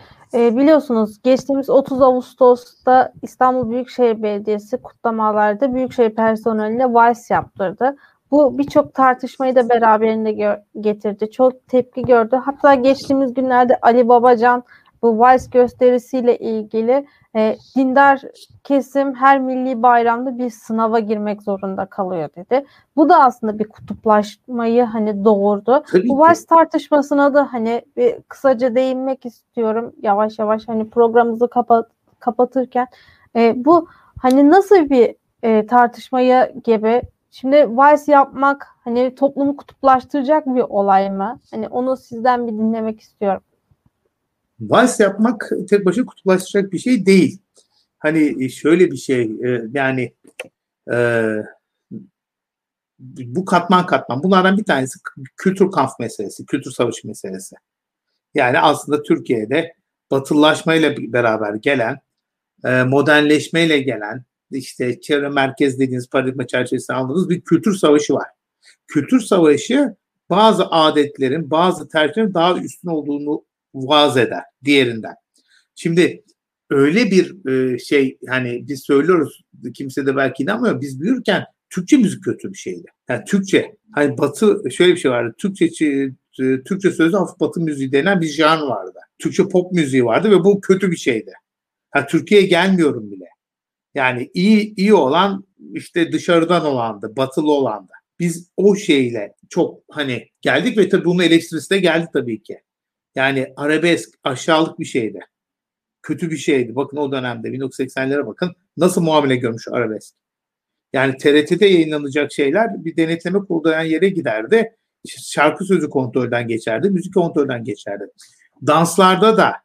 Speaker 1: e, biliyorsunuz geçtiğimiz 30 Ağustos'ta İstanbul Büyükşehir Belediyesi kutlamalarda Büyükşehir personeline vals yaptırdı. Bu birçok tartışmayı da beraberinde getirdi. Çok tepki gördü. Hatta geçtiğimiz günlerde Ali Babacan bu Vals gösterisiyle ilgili e, dindar kesim her milli bayramda bir sınava girmek zorunda kalıyor dedi. Bu da aslında bir kutuplaşmayı hani doğurdu. Tabii bu Vals tartışmasına da hani bir kısaca değinmek istiyorum. Yavaş yavaş hani programımızı kapat kapatırken e, bu hani nasıl bir e, tartışmaya gebe Şimdi vals yapmak hani toplumu kutuplaştıracak bir olay mı? Hani onu sizden bir dinlemek istiyorum
Speaker 2: vals yapmak tek başına kutuplaştıracak bir şey değil. Hani şöyle bir şey e, yani e, bu katman katman. Bunlardan bir tanesi kültür kamp meselesi, kültür savaşı meselesi. Yani aslında Türkiye'de batılılaşmayla beraber gelen, e, modernleşmeyle gelen, işte çevre merkez dediğiniz paradigma çerçevesinde aldığınız bir kültür savaşı var. Kültür savaşı bazı adetlerin, bazı tercihlerin daha üstün olduğunu vaaz eder diğerinden. Şimdi öyle bir e, şey hani biz söylüyoruz kimse de belki inanmıyor. Biz büyürken Türkçe müzik kötü bir şeydi. Yani Türkçe hani batı şöyle bir şey vardı. Türkçe e, Türkçe sözü hafif batı müziği denen bir jan vardı. Türkçe pop müziği vardı ve bu kötü bir şeydi. Ha, Türkiye'ye gelmiyorum bile. Yani iyi iyi olan işte dışarıdan olandı, batılı olandı. Biz o şeyle çok hani geldik ve tabii bunun eleştirisi de geldi tabii ki. Yani arabesk aşağılık bir şeydi. Kötü bir şeydi. Bakın o dönemde 1980'lere bakın nasıl muamele görmüş arabesk. Yani TRT'de yayınlanacak şeyler bir denetleme kurulayan yere giderdi. Şarkı sözü kontrolden geçerdi, müzik kontrolden geçerdi. Danslarda da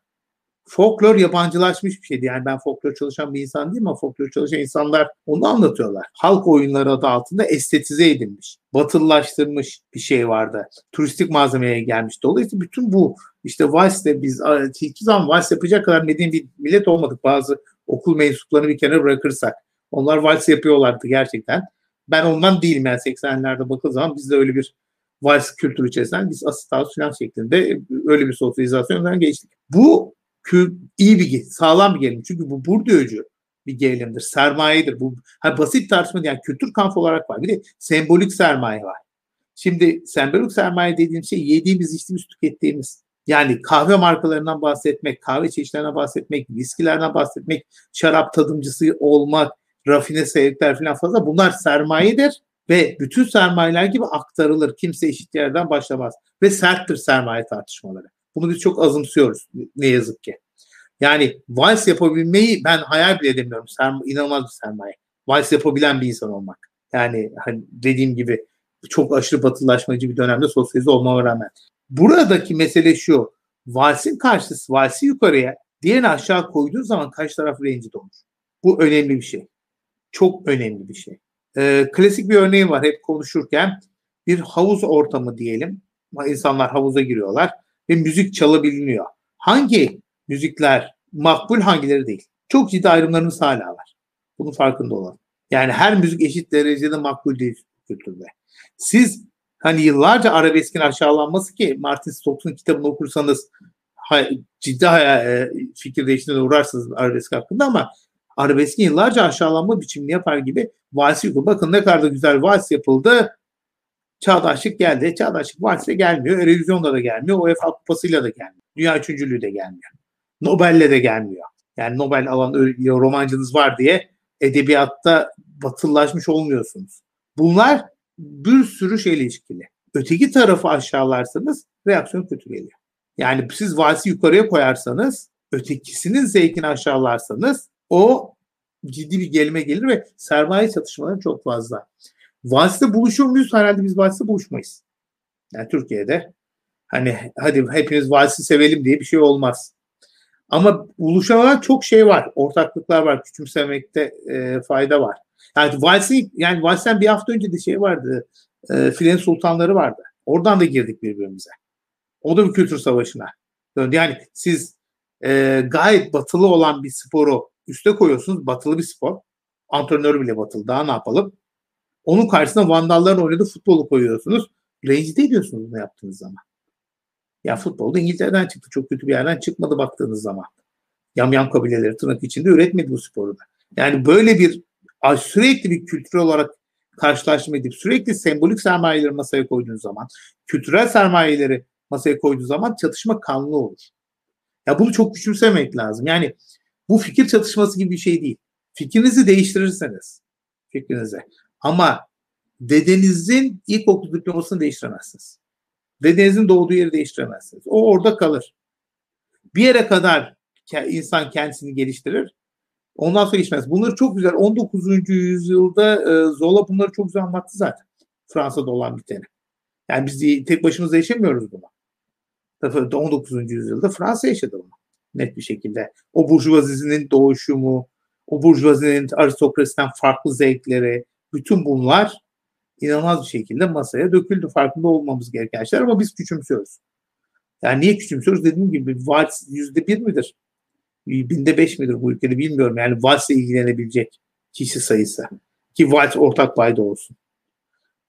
Speaker 2: folklor yabancılaşmış bir şeydi. Yani ben folklor çalışan bir insan değilim ama folklor çalışan insanlar onu anlatıyorlar. Halk oyunları adı altında estetize edilmiş, batılılaştırmış bir şey vardı. Turistik malzemeye gelmiş. Dolayısıyla bütün bu işte Vals'te biz hiçbir zaman Vals yapacak kadar medeni bir millet olmadık. Bazı okul mensuplarını bir kenara bırakırsak. Onlar vals yapıyorlardı gerçekten. Ben ondan değilim yani 80'lerde bakıldığı zaman bizde öyle bir vals kültürü içerisinden biz asistan falan şeklinde öyle bir sosyalizasyondan geçtik. Bu iyi bir sağlam bir gerilim. Çünkü bu Bourdieu'cu bir gerilimdir. Sermayedir. Bu hani basit tartışma yani kültür kampı olarak var. Bir de sembolik sermaye var. Şimdi sembolik sermaye dediğim şey yediğimiz, içtiğimiz, tükettiğimiz. Yani kahve markalarından bahsetmek, kahve çeşitlerinden bahsetmek, viskilerden bahsetmek, şarap tadımcısı olmak, rafine sevkler falan fazla bunlar sermayedir ve bütün sermayeler gibi aktarılır. Kimse eşit yerden başlamaz ve serttir sermaye tartışmaları. Bunu biz çok azımsıyoruz ne yazık ki. Yani vals yapabilmeyi ben hayal bile edemiyorum. Serma, inanılmaz bir sermaye. Vals yapabilen bir insan olmak. Yani hani dediğim gibi çok aşırı batılaşmacı bir dönemde sosyalize olmama rağmen. Buradaki mesele şu. Valsin karşısı, valsi yukarıya, diğerini aşağı koyduğun zaman karşı taraf rencide olur. Bu önemli bir şey. Çok önemli bir şey. Ee, klasik bir örneği var hep konuşurken. Bir havuz ortamı diyelim. İnsanlar havuza giriyorlar ve müzik çalabiliniyor. Hangi müzikler makbul hangileri değil? Çok ciddi ayrımlarımız hala var. Bunun farkında olalım. Yani her müzik eşit derecede makbul değil kültürde. Siz hani yıllarca arabeskin aşağılanması ki Martin Stokes'un kitabını okursanız ciddi e, fikir değiştirmeye uğrarsınız arabesk hakkında ama arabeskin yıllarca aşağılanma biçimini yapar gibi vals yok. Bakın ne kadar da güzel vals yapıldı. Çağdaşlık geldi. Çağdaşlık valsle gelmiyor. Erevizyonda da gelmiyor. UEFA kupasıyla da gelmiyor. Dünya üçüncülüğü de gelmiyor. Nobel'le de gelmiyor. Yani Nobel alan romancınız var diye edebiyatta batıllaşmış olmuyorsunuz. Bunlar bir sürü şeyle ilişkili. Öteki tarafı aşağılarsanız reaksiyon kötü geliyor. Yani siz valsi yukarıya koyarsanız, ötekisinin zevkini aşağılarsanız o ciddi bir gelime gelir ve sermaye çatışmaları çok fazla. Vals'te buluşur muyuz? Herhalde biz vals'te buluşmayız. Yani Türkiye'de hani hadi hepimiz valsi sevelim diye bir şey olmaz. Ama buluşan çok şey var. Ortaklıklar var. Küçümsemekte e, fayda var. Yani Vals'in yani Vals'ten bir hafta önce de şey vardı. E, Filen Sultanları vardı. Oradan da girdik birbirimize. O da bir kültür savaşına döndü. Yani siz e, gayet batılı olan bir sporu üste koyuyorsunuz. Batılı bir spor. Antrenör bile batılı. Daha ne yapalım? Onun karşısına Vandalların oynadığı futbolu koyuyorsunuz. Rencide ediyorsunuz bunu yaptığınız zaman. Ya futbolda İngiltere'den çıktı. Çok kötü bir yerden çıkmadı baktığınız zaman. Yamyam kabileleri tırnak içinde üretmedi bu sporu da. Yani böyle bir sürekli bir kültürel olarak karşılaştırma edip sürekli sembolik sermayeleri masaya koyduğunuz zaman, kültürel sermayeleri masaya koyduğunuz zaman çatışma kanlı olur. Ya bunu çok küçümsemek lazım. Yani bu fikir çatışması gibi bir şey değil. Fikrinizi değiştirirseniz fikrinizi ama dedenizin ilkokul diplomasını değiştiremezsiniz. Dedenizin doğduğu yeri değiştiremezsiniz. O orada kalır. Bir yere kadar insan kendisini geliştirir. Ondan sonra geçmez. Bunları çok güzel 19. yüzyılda e, Zola bunları çok güzel anlattı zaten. Fransa'da olan biteni. Yani biz tek başımıza yaşamıyoruz bunu. 19. yüzyılda Fransa yaşadı bunu. Net bir şekilde. O burjuvazinin doğuşu mu, o burjuvazinin aristokrasiden farklı zevkleri, bütün bunlar inanılmaz bir şekilde masaya döküldü. Farkında olmamız gereken şeyler ama biz küçümsüyoruz. Yani niye küçümsüyoruz? Dediğim gibi vals yüzde bir midir? Binde beş midir bu ülkede bilmiyorum. Yani valsle ilgilenebilecek kişi sayısı. Ki vals ortak payda olsun.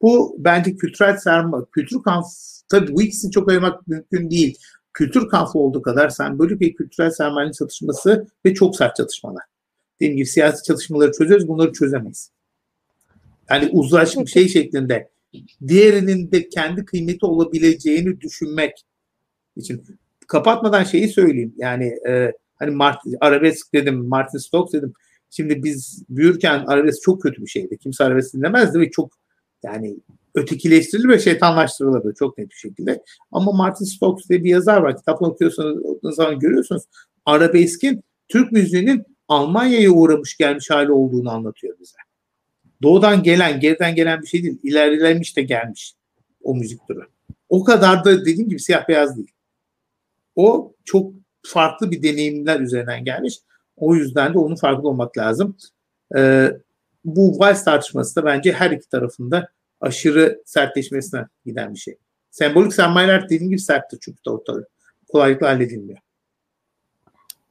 Speaker 2: Bu bence kültürel serma, kültür kanf, tabii bu ikisini çok ayırmak mümkün değil. Kültür kanfı olduğu kadar böyle bir kültürel sermayenin çatışması ve çok sert çatışmalar. Dediğim gibi siyasi çatışmaları çözüyoruz, bunları çözemeyiz. Yani uzlaşma şey şeklinde diğerinin de kendi kıymeti olabileceğini düşünmek için kapatmadan şeyi söyleyeyim. Yani e, hani Martin, arabesk dedim, Martin Stokes dedim. Şimdi biz büyürken arabesk çok kötü bir şeydi. Kimse arabesk dinlemezdi ve çok yani ötekileştirilir ve şeytanlaştırılırdı çok net bir şekilde. Ama Martin Stokes diye bir yazar var. Kitapını okuyorsanız o zaman görüyorsunuz. Arabeskin Türk müziğinin Almanya'ya uğramış gelmiş hali olduğunu anlatıyor bize doğudan gelen, geriden gelen bir şey değil. İlerlemiş de gelmiş o müzik türü. O kadar da dediğim gibi siyah beyaz değil. O çok farklı bir deneyimler üzerinden gelmiş. O yüzden de onun farkında olmak lazım. Ee, bu vals tartışması da bence her iki tarafında aşırı sertleşmesine giden bir şey. Sembolik sermayeler dediğim gibi serttir çünkü ortada. Kolaylıkla halledilmiyor.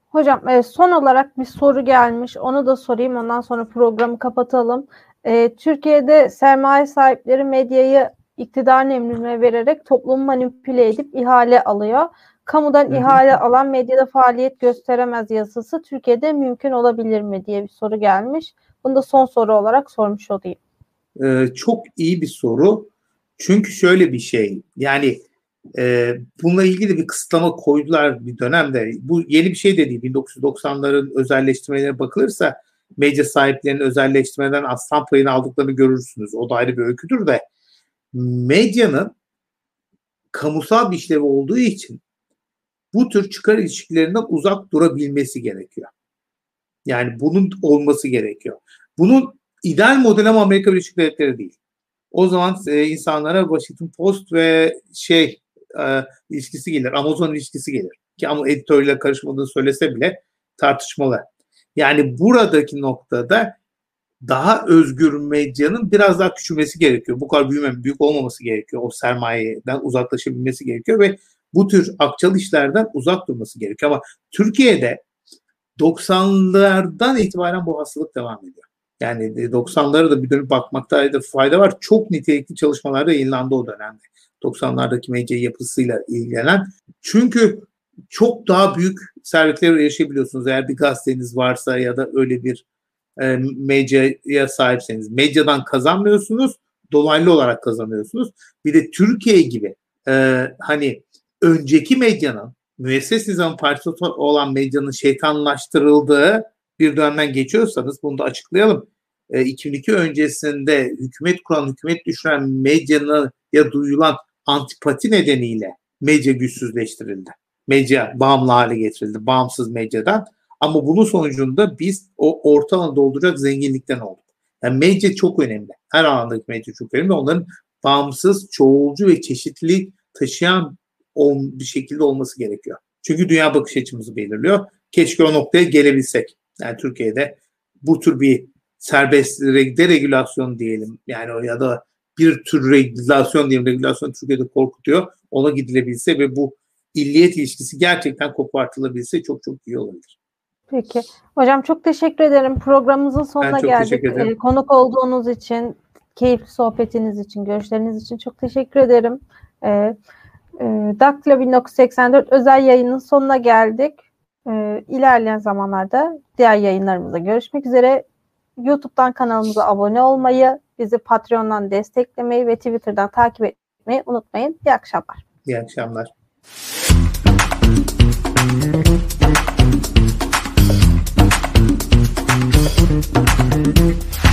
Speaker 1: Hocam e, son olarak bir soru gelmiş. Onu da sorayım. Ondan sonra programı kapatalım. E, Türkiye'de sermaye sahipleri medyayı iktidarın emrine vererek toplumu manipüle edip ihale alıyor. Kamudan
Speaker 2: Hı hı.
Speaker 1: ihale alan medyada faaliyet gösteremez yasası Türkiye'de mümkün olabilir mi diye bir soru gelmiş. Bunu da son soru olarak sormuş olayım.
Speaker 2: Ee, çok iyi bir soru. Çünkü şöyle bir şey. Yani e, bununla ilgili bir kısıtlama koydular bir dönemde. Bu yeni bir şey de değil. 1990'ların özelleştirmelerine bakılırsa medya sahiplerinin özelleştirmeden aslan payını aldıklarını görürsünüz. O da ayrı bir öyküdür de. Medyanın kamusal bir işlevi olduğu için bu tür çıkar ilişkilerinden uzak durabilmesi gerekiyor. Yani bunun olması gerekiyor. Bunun ideal modeli ama Amerika Birleşik Devletleri değil. O zaman e, insanlara Washington Post ve şey e, ilişkisi gelir. Amazon ilişkisi gelir. Ki ama editörle karışmadığını söylese bile tartışmalı. Yani buradaki noktada daha özgür medyanın biraz daha küçülmesi gerekiyor. Bu kadar büyümem, büyük olmaması gerekiyor. O sermayeden uzaklaşabilmesi gerekiyor ve bu tür akçalı işlerden uzak durması gerekiyor. Ama Türkiye'de 90'lardan itibaren bu hastalık devam ediyor. Yani 90'lara da bir dönüp bakmakta da fayda var. Çok nitelikli çalışmalar da yayınlandı o dönemde. 90'lardaki medya yapısıyla ilgilenen. Çünkü çok daha büyük servetlere erişebiliyorsunuz. Eğer bir gazeteniz varsa ya da öyle bir e, medyaya sahipseniz. Medyadan kazanmıyorsunuz, dolaylı olarak kazanıyorsunuz. Bir de Türkiye gibi e, hani önceki medyanın, müesses nizam partisi olan medyanın şeytanlaştırıldığı bir dönemden geçiyorsanız bunu da açıklayalım. E, 2002 öncesinde hükümet kuran, hükümet düşüren medyanın ya duyulan antipati nedeniyle medya güçsüzleştirildi. Medya bağımlı hale getirildi, bağımsız medyadan. Ama bunun sonucunda biz o ortalığını dolduracak zenginlikten olduk. Yani medya çok önemli. Her alandaki medya çok önemli. Onların bağımsız, çoğulcu ve çeşitli taşıyan bir şekilde olması gerekiyor. Çünkü dünya bakış açımızı belirliyor. Keşke o noktaya gelebilsek. Yani Türkiye'de bu tür bir serbest deregülasyon diyelim yani ya da bir tür regülasyon diyelim regülasyon Türkiye'de korkutuyor. Ona gidilebilse ve bu illiyet ilişkisi gerçekten kopartılabilse çok çok iyi olabilir.
Speaker 1: Peki. Hocam çok teşekkür ederim. Programımızın sonuna geldik. Ee, konuk olduğunuz için, keyifli sohbetiniz için, görüşleriniz için çok teşekkür ederim. Ee, e, Daktilo 1984 özel yayının sonuna geldik. Ee, ilerleyen zamanlarda diğer yayınlarımızda görüşmek üzere. YouTube'dan kanalımıza abone olmayı, bizi Patreon'dan desteklemeyi ve Twitter'dan takip etmeyi unutmayın. İyi akşamlar.
Speaker 2: İyi akşamlar. Thank you.